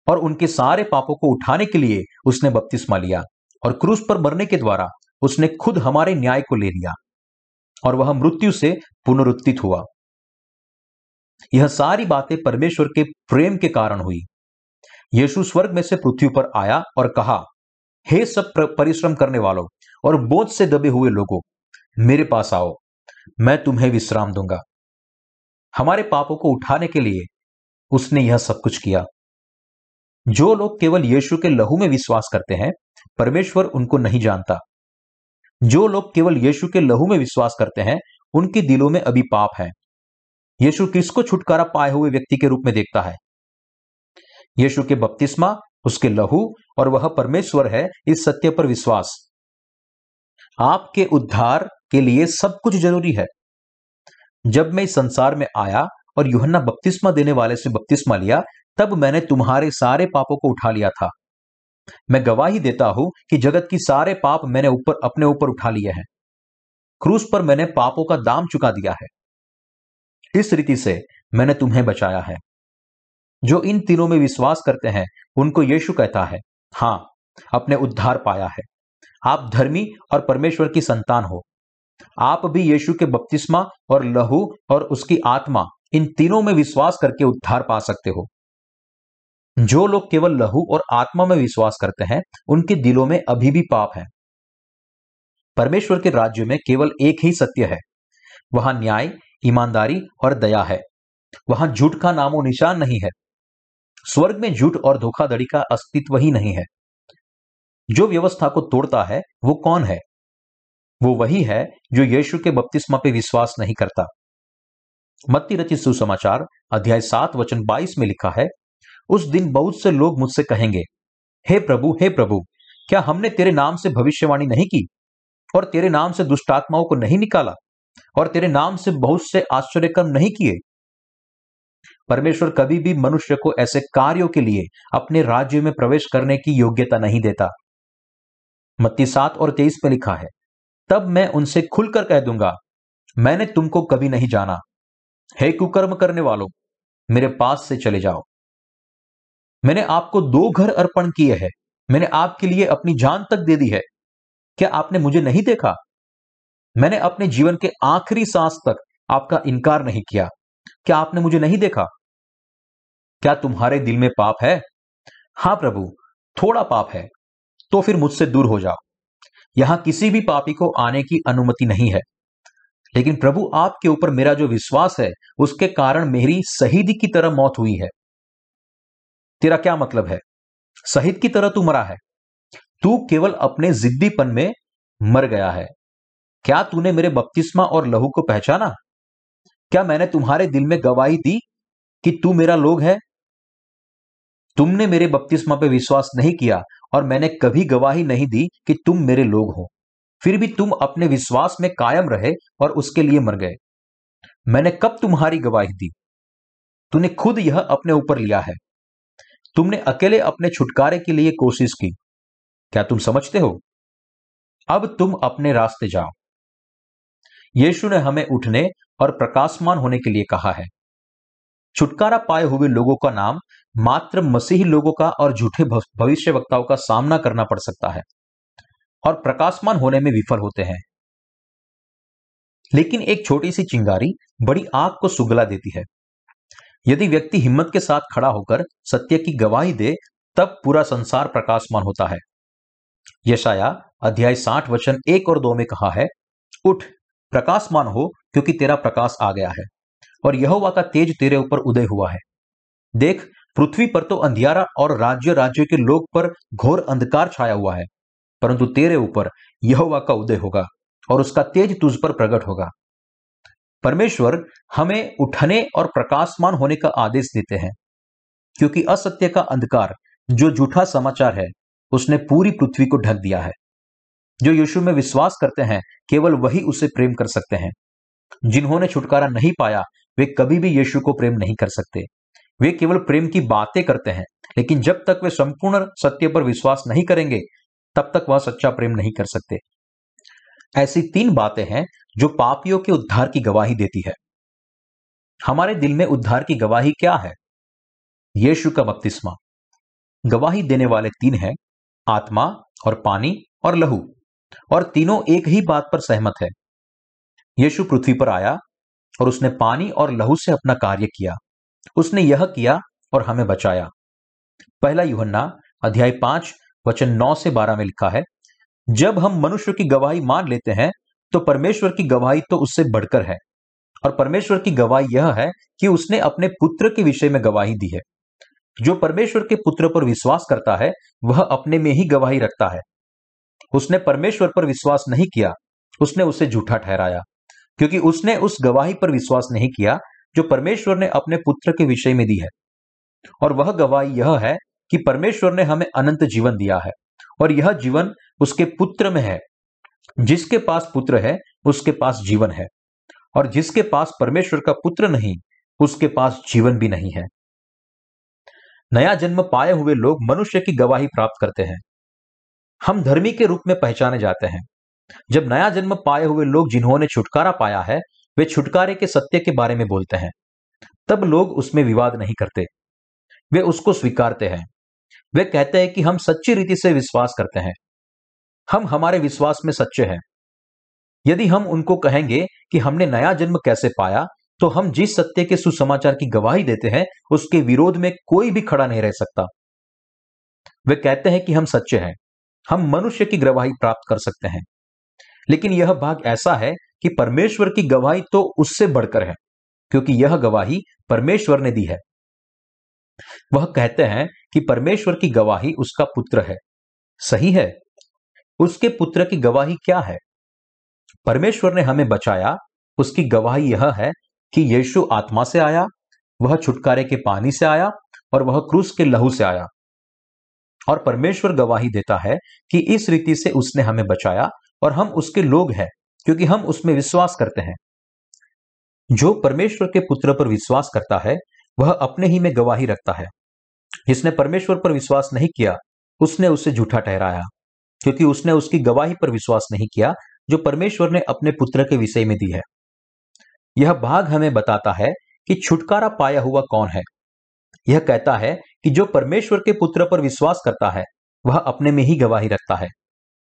और उनके सारे पापों को उठाने के लिए उसने बपतिस्मा लिया और क्रूस पर मरने के द्वारा उसने खुद हमारे न्याय को ले लिया और वह मृत्यु से पुनरुत्थित हुआ। यह सारी बातें परमेश्वर के प्रेम के कारण हुई। यीशु स्वर्ग में से पृथ्वी पर आया और कहा, हे सब परिश्रम करने वालों और बोझ से दबे हुए लोगों, मेरे पास आओ, मैं तुम्हें विश्राम दूँगा। हमारे पापों को उठाने के लिए उसने यह सब कुछ किया। जो लोग केवल यीशु के लहू में विश्वास करते हैं, परमेश्वर उनको नहीं जानता। जो लोग केवल यीशु के लहू में विश्वास करते हैं, उनके दिलों में अभी पाप है। यीशु किसको छुटकारा पाए हुए व्यक्ति के रूप में देखता है। यीशु के बपतिस्मा, उसके लहू और वह परमेश्वर है, इस सत्य पर विश्वास। आपके उद्धार के लिए सब कुछ ज़रूरी है। जब मैं इस संसार में आया और युहन्ना बपतिस्मा देने वाले से बपतिस्मा लिया, तब मैंने तुम्हारे सारे पापों को उठा लिया था। मैं गवाही देता हूँ कि जगत की सारे पाप मैंने ऊपर, अपने ऊपर उठा लिए हैं। क्रूस पर मैंने पापों का दाम चुका दिया है। इस रीति से मैंने तुम्हें बचाया है। जो इन तीनों में विश्वास करते हैं, उनको यीशु कहता है, हाँ, अपने उद्धार पाया है। आप धर्मी और परमेश्वर की संतान हो। आप भी यीशु के बपतिस्मा और लहू और उसकी आत्मा इन तीनों में विश्वास करके उद्धार पा सकते हो। जो लोग केवल लहू और आत्मा में विश्वास करते हैं, उनके दिलों में अभी भी पाप है। परमेश्वर के राज्य में केवल एक ही सत्य है। वहाँ न्याय, ईमानदारी और दया है। वहाँ झूठ का नामो निशान नहीं है। स्वर्ग में झूठ और धोखाधड़ी का अस्तित्व ही नहीं है। जो व्यवस्था को तोड़ता है, वो कौन है? वो वही है जो यीशु के बपतिस्मा पे विश्वास नहीं करता। मत्ती रचित सुसमाचार, अध्याय सात, वचन बाईस में लिखा है उस दिन बहुत से लोग मुझसे कहेंगे, हे प्रभु हे प्रभु, क्या हमने तेरे नाम से भविष्यवाणी नहीं की? और तेरे नाम से दुष्टात्माओं को नहीं निकाला? और तेरे नाम से बहुत से आश्चर्यकर्म नहीं किए? परमेश्वर कभी भी मनुष्य को ऐसे कार्यों के लिए अपने राज्य में प्रवेश करने की योग्यता नहीं देता। मत्ती सात और तेईस में लिखा है, तब मैं उनसे खुलकर कह दूँगा, मैंने तुमको कभी नहीं जाना। हे कुकर्म करने वालों, मेरे पास से चले जाओ। मैंने आपको दो घर अर्पण किए हैं। मैंने आपके लिए अपनी जान तक दे दी है। क्या आपने मुझे नहीं देखा? मैंने अपने जीवन के आखिरी सांस तक आपका इनकार नहीं किया। क्या आपने मुझे नहीं देखा? क्या तुम्हारे दिल में पाप है? हाँ प्रभु, थोड़ा पाप है तो फिर मुझसे दूर हो जाओ। यहाँ किसी भी पापी को आने की अनुमति नहीं है। लेकिन प्रभु आपके ऊपर मेरा जो विश्वास है, उसके कारण मेरी शहीदी की तरह मौत हुई है। तेरा क्या मतलब है? शहीद की तरह तू मरा है। तू केवल अपने जिद्दीपन में मर गया है। क्या तूने मेरे बपतिस्मा और लहू को पहचाना? क्या मैंने तुम्हारे दिल में गवाही दी कि तू मेरा लोग है? तुमने मेरे बपतिस्मा पे विश्वास नहीं किया और मैंने कभी गवाही नहीं दी कि तुम मेरे लोग हो। फिर भी तुम अपने विश्वास में कायम रहे और उसके लिए मर गए। मैंने कब तुम्हारी गवाही दी? तूने खुद यह अपने ऊपर लिया है। तुमने अकेले अपने छुटकारे के लिए कोशिश की। क्या तुम समझते हो? अब तुम अपने रास्ते जाओ। यीशु ने हमें उठने और प्रकाशमान होने के लिए कहा है। छुटकारा पाए हुए लोगों का नाम मात्र मसीही लोगों का और झूठे भविष्य वक्ताओं का सामना करना पड़ सकता है और प्रकाशमान होने में विफल होते हैं। लेकिन एक छोटी सी चिंगारी बड़ी आग को सुगला देती है। यदि व्यक्ति हिम्मत के साथ खड़ा होकर सत्य की गवाही दे, तब पूरा संसार प्रकाशमान होता है। यशाया अध्याय साठ वचन एक और दो में कहा है, उठ, प्रकाशमान हो, क्योंकि तेरा प्रकाश आ गया है, और यहोवा का तेज तेरे ऊपर उदय हुआ है। देख, पृथ्वी पर तो अंधियारा और राज्य राज्य के लोग पर घोर अंधकार छाया हुआ है, परंतु तेरे ऊपर यहोवा का उदय होगा, और उसका तेज तुझ पर प्रकट होगा। परमेश्वर हमें उठने और प्रकाशमान होने का आदेश देते हैं, क्योंकि असत्य का अंधकार, जो झूठा समाचार है, उसने पूरी पृथ्वी को ढक दिया है। जो यीशु में विश्वास करते हैं, केवल वही उसे प्रेम कर सकते हैं। जिन्होंने छुटकारा नहीं पाया, वे कभी भी यीशु को प्रेम नहीं कर सकते। वे केवल प्रेम की बातें करते हैं, लेकिन जब तक वे संपूर्ण सत्य पर विश्वास नहीं करेंगे, तब तक वह सच्चा प्रेम नहीं कर सकते। ऐसी तीन बातें हैं जो पापियों के उद्धार की गवाही देती है। हमारे दिल में उद्धार की गवाही क्या है? यीशु का बपतिस्मा। गवाही देने वाले तीन हैं, आत्मा और पानी और लहू, और तीनों एक ही बात पर सहमत है। यीशु पृथ्वी पर आया और उसने पानी और लहू से अपना कार्य किया। उसने यह किया और हमें बचाया। पहला युहन्ना अध्याय पाँच, वचन नौ से बारह में लिखा है जब हम मनुष्य की गवाही मान लेते हैं तो परमेश्वर की गवाही तो उससे बढ़कर है। और परमेश्वर की गवाही यह है कि उसने अपने पुत्र के विषय में गवाही दी है। जो परमेश्वर के पुत्र पर विश्वास करता है, वह अपने में ही गवाही रखता है। उसने परमेश्वर पर विश्वास नहीं किया, उसने उसे झूठा ठहराया। क्योंकि उसने उस गवाही पर विश्वास नहीं किया, जो परमेश्वर ने अपने पुत्र के विषय में दी है। और वह गवाही यह है कि परमेश्वर ने हमें अनंत जीवन दिया है। और यह जीवन उसके पुत्र में है। जिसके पास पुत्र है, उसके पास जीवन है। और जिसके पास परमेश्वर का पुत्र नहीं, उसके पास जीवन भी नहीं है। नया जन्म पाए हुए लोग मनुष्य की गवाही प्राप्त करते हैं। हम धर्मी के रूप में पहचाने जाते हैं। जब नया जन्म पाए हुए लोग जिन्होंने छुटकारा पाया है, वे छुटकारे के सत्य के बारे में बोलते हैं। तब लोग उसमें विवाद नहीं करते। वे उसको स्वीकारते हैं। वे कहते हैं कि हम सच्ची रीति से विश्वास करते हैं। हम हमारे विश्वास में सच्चे हैं। यदि हम उनको कहेंगे कि हमने नया जन्म कैसे पाया तो हम जिस सत्य के सुसमाचार की गवाही देते हैं, उसके विरोध में कोई भी खड़ा नहीं रह सकता। वे कहते हैं कि हम सच्चे हैं। हम मनुष्य की गवाही प्राप्त कर सकते हैं। लेकिन यह भाग ऐसा है कि परमेश्वर की गवाही तो उससे बढ़कर है, क्योंकि यह गवाही परमेश्वर ने दी है। वह कहते हैं कि परमेश्वर की गवाही उसका पुत्र है। सही है? उसके पुत्र की गवाही क्या है? परमेश्वर ने हमें बचाया, उसकी गवाही यह है कि यीशु आत्मा से आया, वह छुटकारे के पानी से आया और वह क्रूस के लहू से आया। और परमेश्वर गवाही देता है कि इस रीति से उसने हमें बचाया और हम उसके लोग हैं, क्योंकि हम उसमें विश्वास करते हैं। जो परमेश्वर के पुत्र पर विश्वास करता है, वह अपने ही में गवाही रखता है। जिसने परमेश्वर पर विश्वास नहीं किया, उसने उसे झूठा ठहराया। क्योंकि उसने उसकी गवाही पर विश्वास नहीं किया, जो परमेश्वर ने अपने पुत्र के विषय में दी है। यह भाग हमें बताता है कि छुटकारा पाया हुआ कौन है। यह कहता है कि जो परमेश्वर के पुत्र पर विश्वास करता है, वह अपने में ही गवाही रखता है।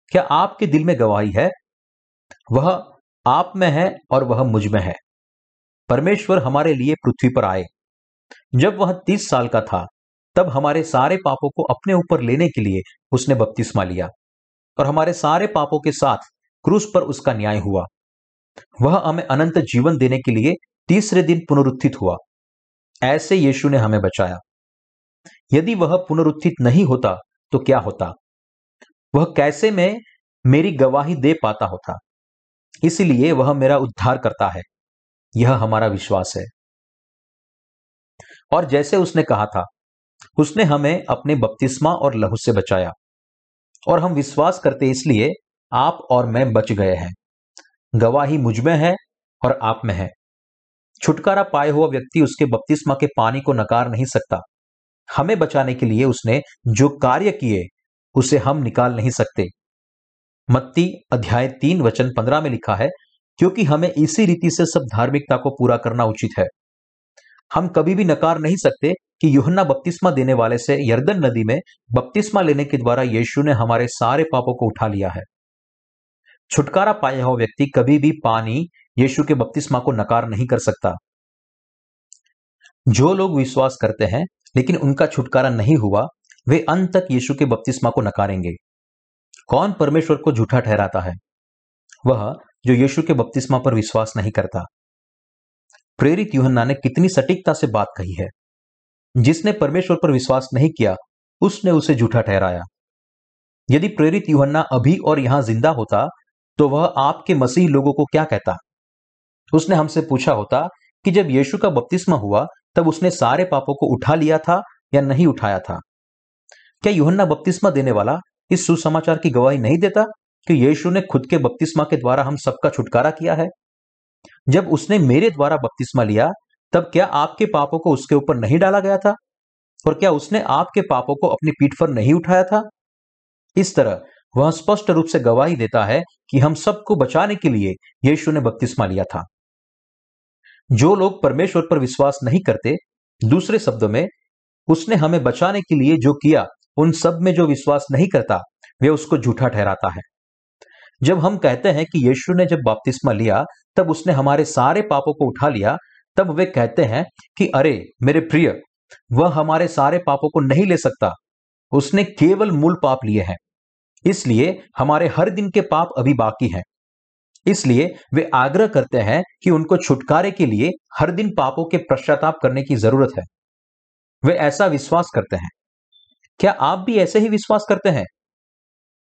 क्या आपके दिल में गवाही है? वह आप में है और वह मुझमें है। परमेश्वर हमारे लिए पृथ्वी पर आए। जब वह तीस साल का था, तब हमारे सारे पापों को अपने ऊपर लेने के लिए उसने बपतिस्मा लिया। और हमारे सारे पापों के साथ क्रूस पर उसका न्याय हुआ। वह हमें अनंत जीवन देने के लिए तीसरे दिन पुनरुत्थित हुआ। ऐसे यीशु ने हमें बचाया। यदि वह पुनरुत्थित नहीं होता तो क्या होता? वह कैसे में मेरी गवाही दे पाता होता? इसलिए वह मेरा उद्धार करता है। यह हमारा विश्वास है। और जैसे उसने कहा था, उसने हमें अपने बपतिस्मा और लहू से बचाया। और हम विश्वास करते इसलिए आप और मैं बच गए हैं। गवाही मुझमें है और आप में है। छुटकारा पाए हुआ व्यक्ति उसके बपतिस्मा के पानी को नकार नहीं सकता। हमें बचाने के लिए उसने जो कार्य किए, उसे हम निकाल नहीं सकते। मत्ती अध्याय तीन वचन पंद्रह में लिखा है, क्योंकि हमें इसी रीति से सब धार्मिकता को पूरा करना उचित है। हम कभी भी नकार नहीं सकते कि युहन्ना बपतिस्मा देने वाले से यर्दन नदी में बपतिस्मा लेने के द्वारा यीशु ने हमारे सारे पापों को उठा लिया है। छुटकारा पाया हुआ व्यक्ति कभी भी पानी यीशु के बपतिस्मा को नकार नहीं कर सकता। जो लोग विश्वास करते हैं, लेकिन उनका छुटकारा नहीं हुआ, वे अंत तक यीशु के बपतिस्मा को नकारेंगे। कौन परमेश्वर को झूठा ठहराता है? वह जो यीशु के बपतिस्मा पर विश्वास नहीं करता। प्रेरित युहन्ना ने कितनी सटीकता से बात कही है। जिसने परमेश्वर पर विश्वास नहीं किया, उसने उसे झूठा ठहराया। यदि प्रेरित युहन्ना अभी और यहाँ ज़िंदा होता तो वह आपके मसीह लोगों को क्या कहता? उसने हमसे पूछा होता कि जब यीशु का बपतिस्मा हुआ, तब उसने सारे पापों को उठा लिया था या नहीं उठाया था? क्या यूहन्ना बपतिस्मा देने वाला इस सुसमाचार की गवाही नहीं देता कि यीशु ने खुद के बपतिस्मा के द्वारा हम सबका छुटकारा किया है? जब उसने मेरे द्वारा बपतिस्मा लिया, तब क्या आपके पापों को उसके ऊपर नहीं डाला गया था? और क्या उसने आपके पापों को अपनी पीठ पर नहीं उठाया था? इस तरह वह स्पष्ट रूप से गवाही देता है कि हम सबको बचाने के लिए यीशु ने बपतिस्मा लिया था। जो लोग परमेश्वर पर विश्वास नहीं करते, दूसरे शब्दों में, उसने हमें बचाने के लिए जो किया, उन सब में जो विश्वास नहीं करता, वे उसको झूठा ठहराता है। जब हम कहते हैं कि यीशु ने जब बपतिस्मा लिया, तब उसने हमारे सारे पापों को उठा लिया, तब वे कहते हैं कि, अरे, मेरे प्रिय, वह हमारे सारे पापों को नहीं ले सकता। उसने केवल मूल पाप लिए हैं। इसलिए हमारे हर दिन के पाप अभी बाकी हैं। इसलिए वे आग्रह करते हैं कि उनको छुटकारे के लिए हर दिन पापों के पश्चाताप करने की ज़रूरत है। वे ऐसा विश्वास करते हैं। क्या आप भी ऐसे ही विश्वास करते हैं?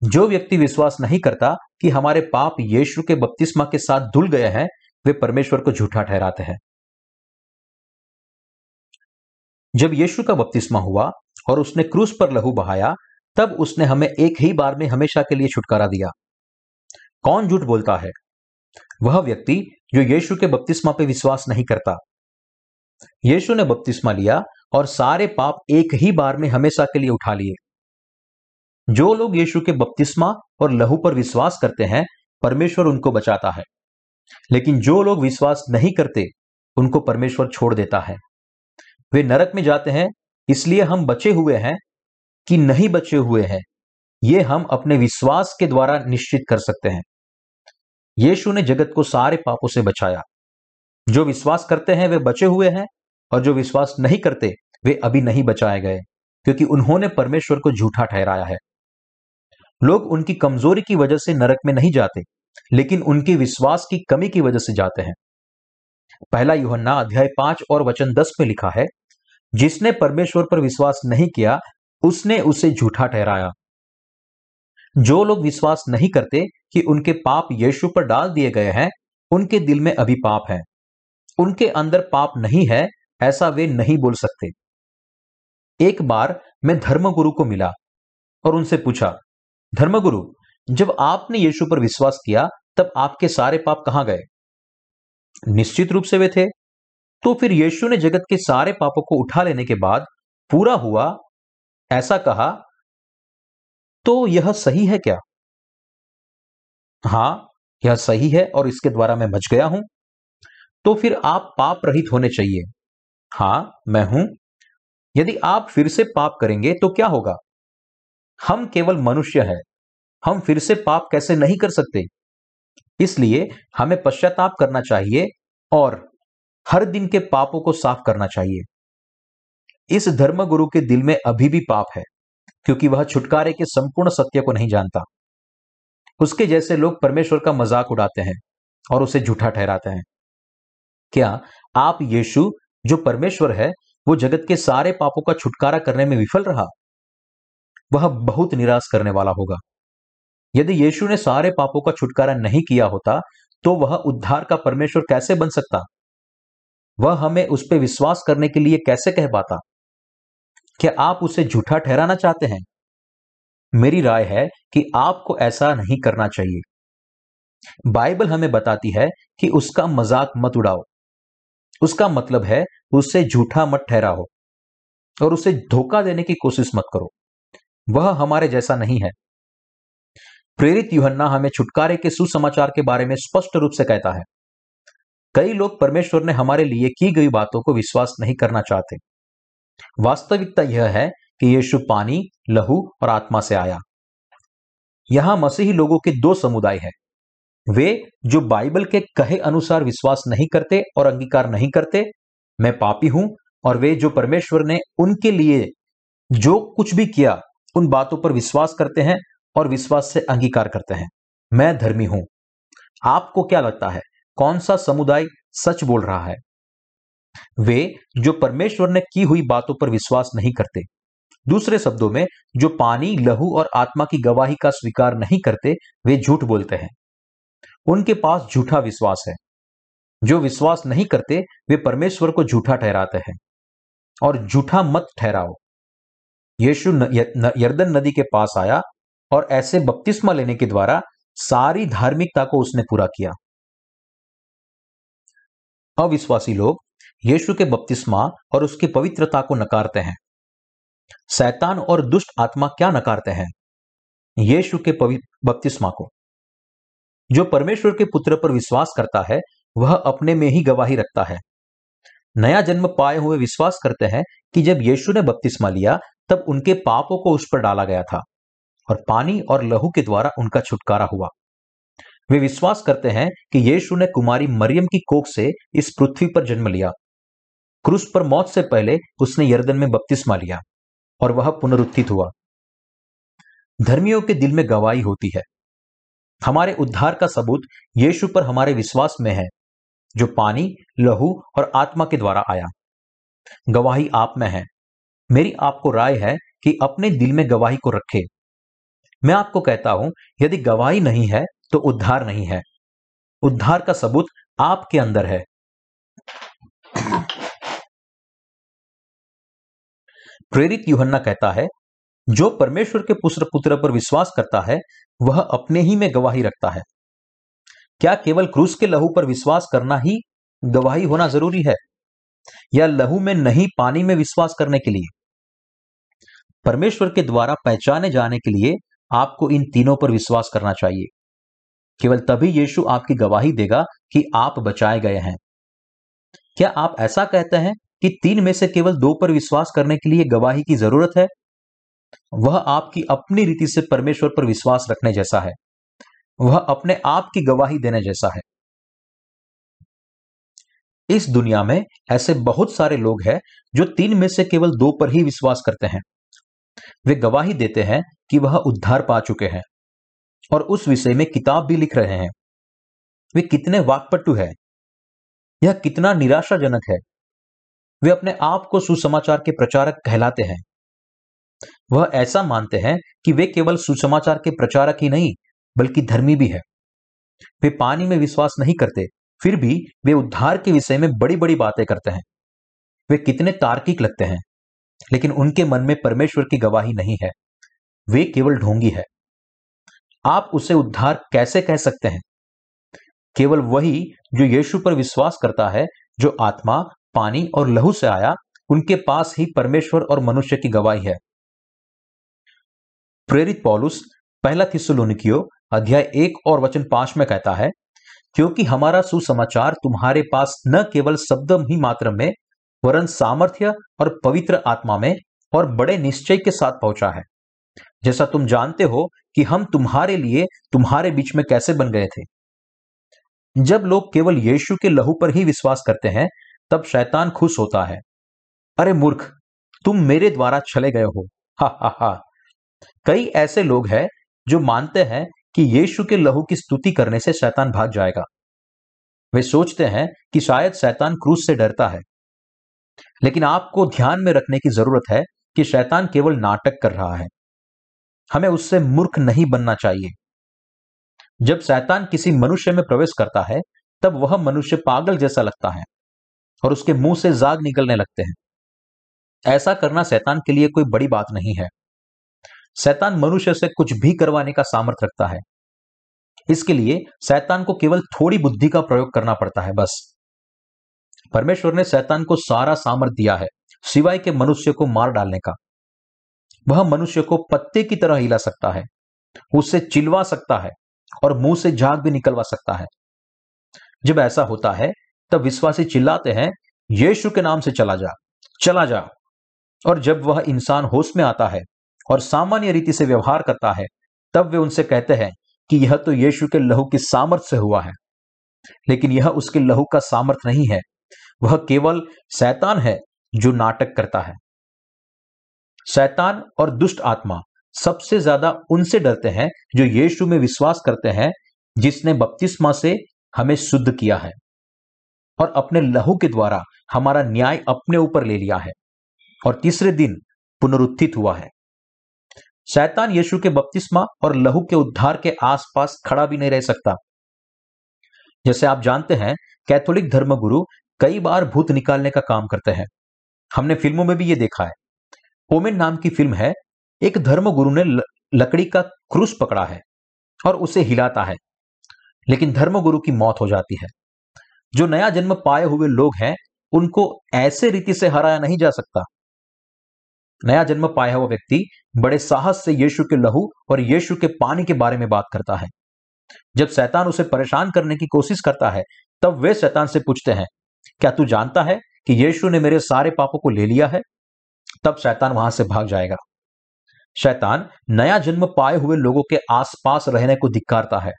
जो व्यक्ति विश्वास नहीं करता कि हमारे पाप यीशु के बपतिस्मा के साथ धुल गए हैं, वे परमेश्वर को झूठा ठहराते हैं। जब यीशु का बपतिस्मा हुआ और उसने क्रूस पर लहू बहाया, तब उसने हमें एक ही बार में हमेशा के लिए छुटकारा दिया। कौन झूठ बोलता है? वह व्यक्ति जो यीशु के बपतिस्मा पे विश्वास नहीं करता। यीशु ने बपतिस्मा लिया और सारे पाप एक ही बार में हमेशा के लिए उठा लिए। जो लोग यीशु के बपतिस्मा और लहू पर विश्वास करते हैं, परमेश्वर उनको बचाता है। लेकिन जो लोग विश्वास नहीं करते, उनको परमेश्वर छोड़ देता है। वे नरक में जाते हैं, इसलिए हम बचे हुए हैं कि नहीं बचे हुए हैं। ये हम अपने विश्वास के द्वारा निश्चित कर सकते हैं। यीशु ने जगत को सारे पापों से बचाया। जो विश्वास करते हैं, वे बचे हुए हैं, और जो विश्वास नहीं करते, वे अभी नहीं बचाए गए, क्योंकि उन्होंने परमेश्वर को झूठा ठहराया है। लोग उनकी कमज़ोरी की वजह से नरक में नहीं जाते, लेकिन उनके विश्वास की कमी की वजह से जाते हैं। पहला युहन्ना अध्याय पाँच और वचन दस में लिखा है, जिसने परमेश्वर पर विश्वास नहीं किया, उसने उसे झूठा ठहराया। जो लोग विश्वास नहीं करते कि उनके पाप यीशु पर डाल दिए गए हैं, उनके दिल में अभी पाप है। उनके अंदर पाप नहीं है, ऐसा वे नहीं बोल सकते। एक बार मैं धर्मगुरु को मिला और उनसे पूछा धर्मगुरु, जब आपने यीशु पर विश्वास किया, तब आपके सारे पाप कहाँ गए? निश्चित रूप से वे थे। तो फिर यीशु ने जगत के सारे पापों को उठा लेने के बाद पूरा हुआ, ऐसा कहा तो यह सही है क्या? हाँ, यह सही है और इसके द्वारा मैं बच गया हूँ। तो फिर आप पाप रहित होने चाहिए। हाँ, मैं हूँ। यदि आप फिर से पाप करेंगे तो क्या होगा? हम केवल मनुष्य हैं। हम फिर से पाप कैसे नहीं कर सकते? इसलिए हमें पश्चाताप करना चाहिए और हर दिन के पापों को साफ़ करना चाहिए। इस धर्मगुरु के दिल में अभी भी पाप है, क्योंकि वह छुटकारे के संपूर्ण सत्य को नहीं जानता। उसके जैसे लोग परमेश्वर का मज़ाक उड़ाते हैं और उसे झूठा ठहराते हैं। क्या आप यीशु, जो परमेश्वर है, वो जगत के सारे पापों का छुटकारा करने में विफल रहा? वह बहुत निराश करने वाला होगा। यदि यीशु ने सारे पापों का छुटकारा नहीं किया होता तो वह उद्धार का परमेश्वर कैसे बन सकता? वह हमें उस पर विश्वास करने के लिए कैसे कह पाता? क्या आप उसे झूठा ठहराना चाहते हैं? मेरी राय है कि आपको ऐसा नहीं करना चाहिए। बाइबल हमें बताती है कि उसका मज़ाक मत उड़ाओ। उसका मतलब है उससे झूठा मत ठहराओ और उसे धोखा देने की कोशिश मत करो। वह हमारे जैसा नहीं है। प्रेरित युहन्ना हमें छुटकारे के सुसमाचार के बारे में स्पष्ट रूप से कहता है। कई लोग परमेश्वर ने हमारे लिए की गई बातों को विश्वास नहीं करना चाहते। वास्तविकता यह है कि यीशु पानी, लहू और आत्मा से आया। यहाँ मसीही लोगों के दो समुदाय हैं। वे, जो बाइबल के कहे अनुसार विश्वास नहीं करते और अंगीकार नहीं करते, मैं पापी हूँ और वे, जो परमेश्वर ने उनके लिए जो कुछ भी किया उन बातों पर विश्वास करते हैं और विश्वास से अंगीकार करते हैं। मैं धर्मी हूँ। आपको क्या लगता है कौन सा समुदाय सच बोल रहा है? वे जो परमेश्वर ने की हुई बातों पर विश्वास नहीं करते, दूसरे शब्दों में, जो पानी, लहू और आत्मा की गवाही का स्वीकार नहीं करते, वे झूठ बोलते हैं। उनके पास झूठा विश्वास है। जो विश्वास नहीं करते, वे परमेश्वर को झूठा ठहराते हैं। और झूठा मत ठहराओ। यीशु यर्दन नदी के पास आया और ऐसे बपतिस्मा लेने के द्वारा सारी धार्मिकता को उसने पूरा किया। अविश्वासी लोग यीशु के बपतिस्मा और उसकी पवित्रता को नकारते हैं। शैतान और दुष्ट आत्मा क्या नकारते हैं? यीशु के बपतिस्मा को। जो परमेश्वर के पुत्र पर विश्वास करता है, वह अपने में ही गवाही रखता है। नया जन्म पाए हुए विश्वास करते हैं कि जब यीशु ने बपतिस्मा लिया तब उनके पापों को उस पर डाला गया था और पानी और लहू के द्वारा उनका छुटकारा हुआ। वे विश्वास करते हैं कि यीशु ने कुमारी मरियम की कोख से इस पृथ्वी पर जन्म लिया। क्रूस पर मौत से पहले उसने यर्दन में बपतिस्मा लिया और वह पुनरुत्थित हुआ। धर्मियों के दिल में गवाही होती है। हमारे उद्धार का सबूत यीशु पर हमारे विश्वास में है, जो पानी, लहू और आत्मा के द्वारा आया। गवाही आप में है। मेरी आपको राय है कि अपने दिल में गवाही को रखे। मैं आपको कहता हूँ, यदि गवाही नहीं है तो उद्धार नहीं है। उद्धार का सबूत आपके अंदर है। प्रेरित युहन्ना कहता है, जो परमेश्वर के पुत्र पुत्र पर विश्वास करता है, वह अपने ही में गवाही रखता है। क्या केवल क्रूस के लहू पर विश्वास करना ही गवाही होना ज़रूरी है? या लहू में नहीं पानी में विश्वास करने के लिए? परमेश्वर के द्वारा पहचाने जाने के लिए आपको इन तीनों पर विश्वास करना चाहिए। केवल तभी यीशु आपकी गवाही देगा कि आप बचाए गए हैं। क्या आप ऐसा कहते हैं कि तीन में से केवल दो पर विश्वास करने के लिए गवाही की ज़रूरत है? वह आपकी अपनी रीति से परमेश्वर पर विश्वास रखने जैसा है। वह अपने आप की गवाही देने जैसा है। इस दुनिया में ऐसे बहुत सारे लोग हैं जो तीन में से केवल दो पर ही विश्वास करते हैं। वे गवाही देते हैं कि वह उद्धार पा चुके हैं और उस विषय में किताब भी लिख रहे हैं। वे कितने वाकपटु है। यह कितना निराशाजनक है। वे अपने आप को सुसमाचार के प्रचारक कहलाते हैं। वह ऐसा मानते हैं कि वे केवल सुसमाचार के प्रचारक ही नहीं, बल्कि धर्मी भी है। वे पानी में विश्वास नहीं करते, फिर भी वे उद्धार के विषय में बड़ी बड़ी बातें करते हैं। वे कितने तार्किक लगते हैं। लेकिन उनके मन में परमेश्वर की गवाही नहीं है। वे केवल ढोंगी है। आप उसे उद्धार कैसे कह सकते हैं? केवल वही जो यीशु पर विश्वास करता है, जो आत्मा, पानी और लहू से आया, उनके पास ही परमेश्वर और मनुष्य की गवाही है। प्रेरित पॉलुस, पहला थिसुलुनिकियो अध्याय एक और वचन पाँच में कहता है, क्योंकि हमारा सुसमाचार तुम्हारे पास न केवल शब्द ही मात्र में वरन सामर्थ्य और पवित्र आत्मा में और बड़े निश्चय के साथ पहुँचा है। जैसा तुम जानते हो कि हम तुम्हारे लिए तुम्हारे बीच में कैसे बन गए थे। जब लोग केवल यीशु के लहू पर ही विश्वास करते हैं, तब शैतान खुश होता है। अरे मूर्ख, तुम मेरे द्वारा चले गए हो। हा हा हा। कई ऐसे लोग हैं जो मानते हैं कि यीशु के लहू की स्तुति करने से शैतान भाग जाएगा। वे सोचते हैं कि शायद शैतान क्रूस से डरता है। लेकिन आपको ध्यान में रखने की ज़रूरत है कि शैतान केवल नाटक कर रहा है। हमें उससे मूर्ख नहीं बनना चाहिए। जब शैतान किसी मनुष्य में प्रवेश करता है, तब वह मनुष्य पागल जैसा लगता है और उसके मुँह से जाग निकलने लगते हैं। ऐसा करना शैतान के लिए कोई बड़ी बात नहीं है। शैतान मनुष्य से कुछ भी करवाने का सामर्थ्य रखता है। इसके लिए शैतान को केवल थोड़ी बुद्धि का प्रयोग करना पड़ता है बस। परमेश्वर ने शैतान को सारा सामर्थ दिया है, सिवाय के मनुष्य को मार डालने का। वह मनुष्य को पत्ते की तरह हिला सकता है उससे चिलवा सकता है और मुँह से झाग भी निकलवा सकता है। जब ऐसा होता है, तब विश्वासी चिल्लाते हैं, यीशु के नाम से चला जा चला जा। और जब वह इंसान होश में आता है और सामान्य रीति से व्यवहार करता है, तब वे उनसे कहते हैं कि यह तो यीशु के लहू की सामर्थ से हुआ है। लेकिन यह उसके लहू का सामर्थ नहीं है वह केवल शैतान है जो नाटक करता है। शैतान और दुष्ट आत्मा सबसे ज़्यादा उनसे डरते हैं जो यीशु में विश्वास करते हैं, जिसने बपतिस्मा से हमें शुद्ध किया है और अपने लहू के द्वारा हमारा न्याय अपने ऊपर ले लिया है और तीसरे दिन पुनरुत्थित हुआ है। शैतान यीशु के बपतिस्मा और लहू के उद्धार के आसपास खड़ा भी नहीं रह सकता। जैसे आप जानते हैं, कैथोलिक धर्मगुरु कई बार भूत निकालने का काम करते हैं। हमने फ़िल्मों में भी ये देखा है। ओमेन नाम की फ़िल्म है। एक धर्मगुरु ने लकड़ी का क्रूस पकड़ा है और उसे हिलाता है। लेकिन धर्मगुरु की मौत हो जाती है। जो नया जन्म पाए हुए लोग हैं, उनको ऐसे रीति से हराया नहीं जा सकता। नया जन्म पाया हुआ व्यक्ति बड़े साहस से यीशु के लहू और यीशु के पानी के बारे में बात करता है। जब शैतान उसे परेशान करने की कोशिश करता है, तब वे शैतान से पूछते हैं क्या तू जानता है कि यीशु ने मेरे सारे पापों को ले लिया है? तब शैतान वहाँ से भाग जाएगा। शैतान नया जन्म पाए हुए लोगों के आसपास रहने को धिक्कारता है।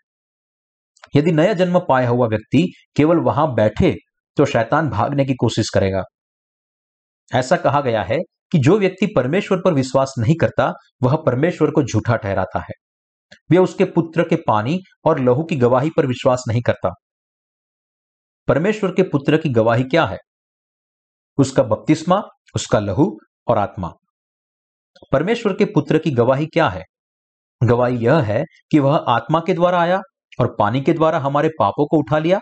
यदि नया जन्म पाया हुआ व्यक्ति केवल वहाँ बैठे तो शैतान भागने की कोशिश करेगा। ऐसा कहा गया है कि जो व्यक्ति परमेश्वर पर विश्वास नहीं करता, वह परमेश्वर को झूठा ठहराता है। वह उसके पुत्र के पानी और लहू की गवाही पर विश्वास नहीं करता। परमेश्वर के पुत्र की गवाही क्या है? उसका बपतिस्मा, उसका लहू और आत्मा। परमेश्वर के पुत्र की गवाही क्या है? गवाही यह है कि वह आत्मा के द्वारा आया और पानी के द्वारा हमारे पापों को उठा लिया।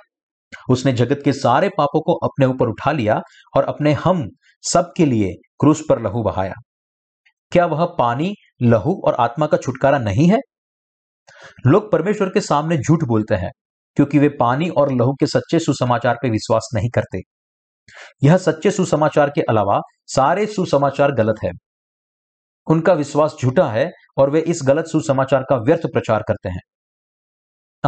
उसने जगत के सारे पापों को अपने ऊपर उठा लिया और अपने हम सब के लिए क्रूस पर लहू बहाया। क्या वह पानी, लहू और आत्मा का छुटकारा नहीं है? लोग परमेश्वर के सामने झूठ बोलते हैं। क्योंकि वे पानी और लहू के सच्चे सुसमाचार पर विश्वास नहीं करते। यह सच्चे सुसमाचार के अलावा सारे सुसमाचार गलत है। उनका विश्वास झूठा है और वे इस गलत सुसमाचार का व्यर्थ प्रचार करते हैं।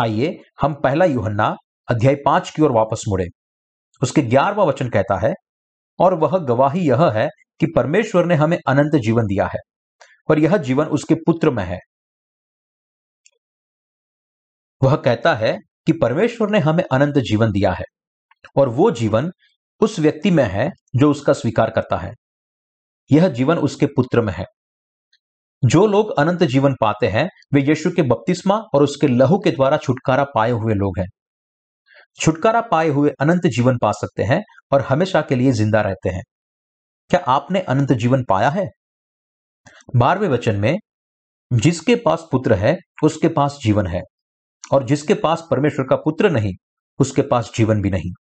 आइए हम पहला युहन्ना अध्याय पाँच की ओर वापस मुड़े। उसके ग्यारहवा वचन कहता है, और वह गवाही यह है कि परमेश्वर ने हमें अनंत जीवन दिया है, और यह जीवन उसके पुत्र में है। वह कहता है कि परमेश्वर ने हमें अनंत जीवन दिया है और वो जीवन उस व्यक्ति में है जो उसका स्वीकार करता है। यह जीवन उसके पुत्र में है। जो लोग अनंत जीवन पाते हैं, वे यीशु के बपतिस्मा और उसके लहू के द्वारा छुटकारा पाए हुए लोग हैं। छुटकारा पाए हुए अनंत जीवन पा सकते हैं और हमेशा के लिए ज़िंदा रहते हैं। क्या आपने अनंत जीवन पाया है? बारहवें वचन में, जिसके पास पुत्र है, उसके पास जीवन है। और जिसके पास परमेश्वर का पुत्र नहीं, उसके पास जीवन भी नहीं।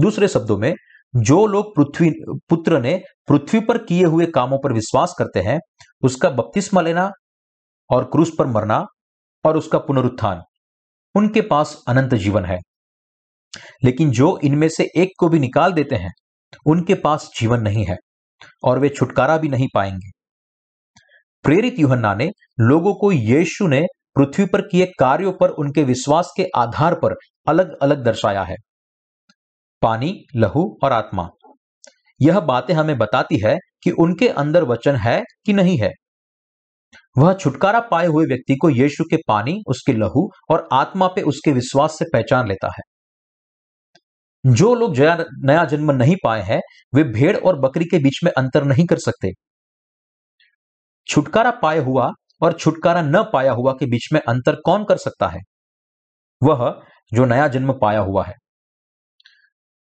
दूसरे शब्दों में, जो लोग पृथ्वी, पुत्र ने पृथ्वी पर किए हुए कामों पर विश्वास करते हैं, उसका बपतिस्मा लेना और क्रूस पर मरना और उसका पुनरुत्थान, उनके पास अनंत जीवन है। लेकिन जो इनमें से एक को भी निकाल देते हैं, उनके पास जीवन नहीं है और वे छुटकारा भी नहीं पाएँगे। प्रेरित युहन्ना ने लोगों को यीशु ने पृथ्वी पर किए कार्यों पर उनके विश्वास के आधार पर अलग अलग दर्शाया है। पानी, लहू और आत्मा। यह बातें हमें बताती है कि उनके अंदर वचन है कि नहीं है। वह छुटकारा पाए हुए व्यक्ति को यीशु के पानी, उसके लहू और आत्मा पे उसके विश्वास से पहचान लेता है। जो लोग नया जन्म नहीं पाए हैं, वे भेड़ और बकरी के बीच में अंतर नहीं कर सकते। छुटकारा पाए हुआ और छुटकारा न पाया हुआ के बीच में अंतर कौन कर सकता है? वह जो नया जन्म पाया हुआ है।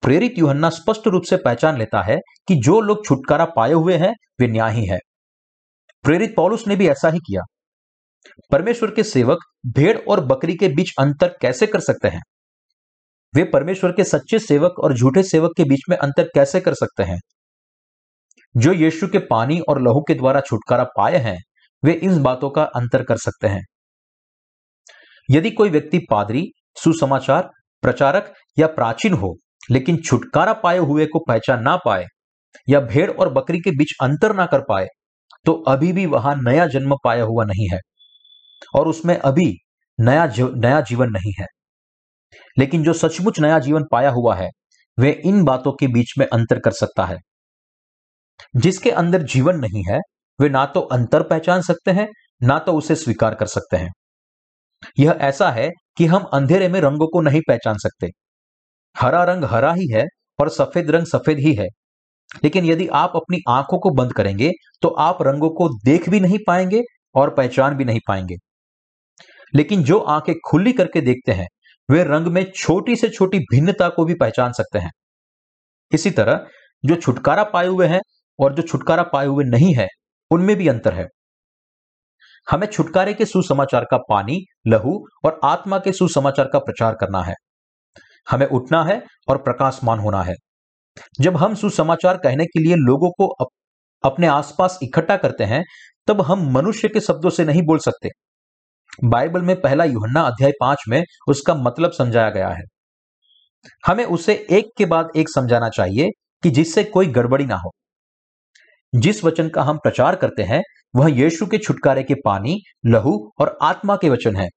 प्रेरित युहन्ना स्पष्ट रूप से पहचान लेता है कि जो लोग छुटकारा पाए हुए हैं, वे न्याही है। प्रेरित पौलुस ने भी ऐसा ही किया। परमेश्वर के सेवक भेड़ और बकरी के बीच अंतर कैसे कर सकते हैं? वे परमेश्वर के सच्चे सेवक और झूठे सेवक के बीच में अंतर कैसे कर सकते हैं? जो यीशु के पानी और लहू के द्वारा छुटकारा पाए हैं वे इस बातों का अंतर कर सकते हैं। यदि कोई व्यक्ति पादरी, सुसमाचार, प्रचारक या प्राचीन हो, लेकिन छुटकारा पाए हुए को पहचान ना पाए या भेड़ और बकरी के बीच अंतर ना कर पाए तो अभी भी वहाँ नया जन्म पाया हुआ नहीं है और उसमें अभी नया नया जीवन नहीं है। लेकिन जो सचमुच नया जीवन पाया हुआ है, वे इन बातों के बीच में अंतर कर सकता है। जिसके अंदर जीवन नहीं है वे ना तो अंतर पहचान सकते हैं, ना तो उसे स्वीकार कर सकते हैं। यह ऐसा है कि हम अंधेरे में रंगों को नहीं पहचान सकते। हरा रंग हरा ही है और सफ़ेद रंग सफ़ेद ही है। लेकिन यदि आप अपनी आँखों को बंद करेंगे तो आप रंगों को देख भी नहीं पाएँगे और पहचान भी नहीं पाएँगे। लेकिन जो आँखें खुली करके देखते हैं, वे रंग में छोटी से छोटी भिन्नता को भी पहचान सकते हैं। इसी तरह, जो छुटकारा पाए हुए हैं और जो छुटकारा पाए हुए नहीं है उनमें भी अंतर है। हमें छुटकारे के सुसमाचार का पानी लहू और आत्मा के सुसमाचार का प्रचार करना है। हमें उठना है और प्रकाशमान होना है। जब हम सुसमाचार कहने के लिए लोगों को अप, अपने आसपास इकट्ठा करते हैं तब हम मनुष्य के शब्दों से नहीं बोल सकते। बाइबल में पहला युहन्ना अध्याय पाँच में उसका मतलब समझाया गया है। हमें उसे एक के बाद एक समझाना चाहिए कि जिससे कोई गड़बड़ी ना हो। जिस वचन का हम प्रचार करते हैं, वह यीशु के छुटकारे के पानी, लहू और आत्मा के वचन है।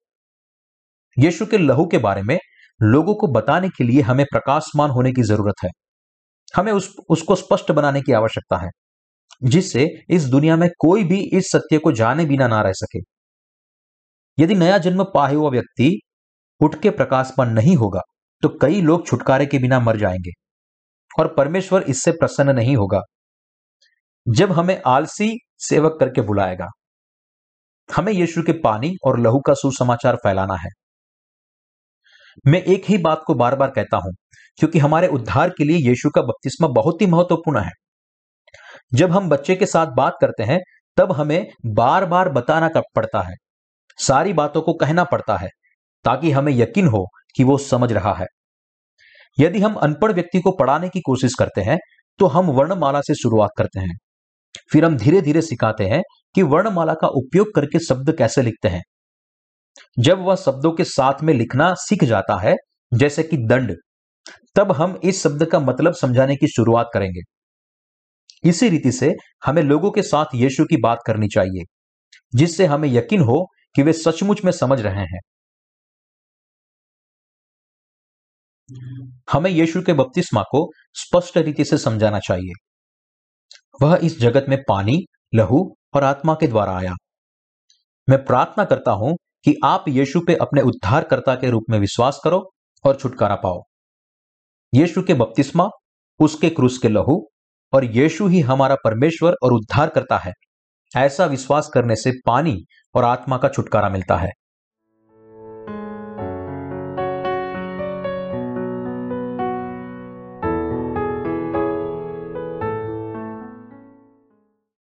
यीशु के लहू के बारे में लोगों को बताने के लिए हमें प्रकाशमान होने की ज़रूरत है। हमें उस, उसको स्पष्ट बनाने की आवश्यकता है, जिससे इस दुनिया में कोई भी इस सत्य को जाने बिना ना रह सके। यदि नया जन्म पाए हुआ व्यक्ति उठ के प्रकाशमान नहीं होगा तो कई लोग छुटकारे के बिना मर जाएँगे, और परमेश्वर इससे प्रसन्न नहीं होगा। जब हमें आलसी सेवक करके बुलाएगा, हमें यीशु के पानी और लहू का सुसमाचार फैलाना है। मैं एक ही बात को बार बार कहता हूँ, क्योंकि हमारे उद्धार के लिए यीशु का बपतिस्मा बहुत ही महत्वपूर्ण है। जब हम बच्चे के साथ बात करते हैं, तब हमें बार बार बताना पड़ता है, सारी बातों को कहना पड़ता है, ताकि हमें यकीन हो कि वो समझ रहा है। यदि हम अनपढ़ व्यक्ति को पढ़ाने की कोशिश करते हैं तो हम वर्णमाला से शुरुआत करते हैं। फिर हम धीरे धीरे सिखाते हैं कि वर्णमाला का उपयोग करके शब्द कैसे लिखते हैं। जब वह शब्दों के साथ में लिखना सीख जाता है, जैसे कि दंड, तब हम इस शब्द का मतलब समझाने की शुरुआत करेंगे। इसी रीति से हमें लोगों के साथ यीशु की बात करनी चाहिए, जिससे हमें यकीन हो कि वे सचमुच में समझ रहे हैं। हमें यीशु के बपतिस्मा को स्पष्ट रीति से समझाना चाहिए। वह इस जगत में पानी, लहू और आत्मा के द्वारा आया। मैं प्रार्थना करता हूँ कि आप यीशु पे अपने उद्धारकर्ता के रूप में विश्वास करो और छुटकारा पाओ। यीशु के बपतिस्मा, उसके क्रूस के लहू और यीशु ही हमारा परमेश्वर और उद्धार करता है। ऐसा विश्वास करने से पानी और आत्मा का छुटकारा मिलता है।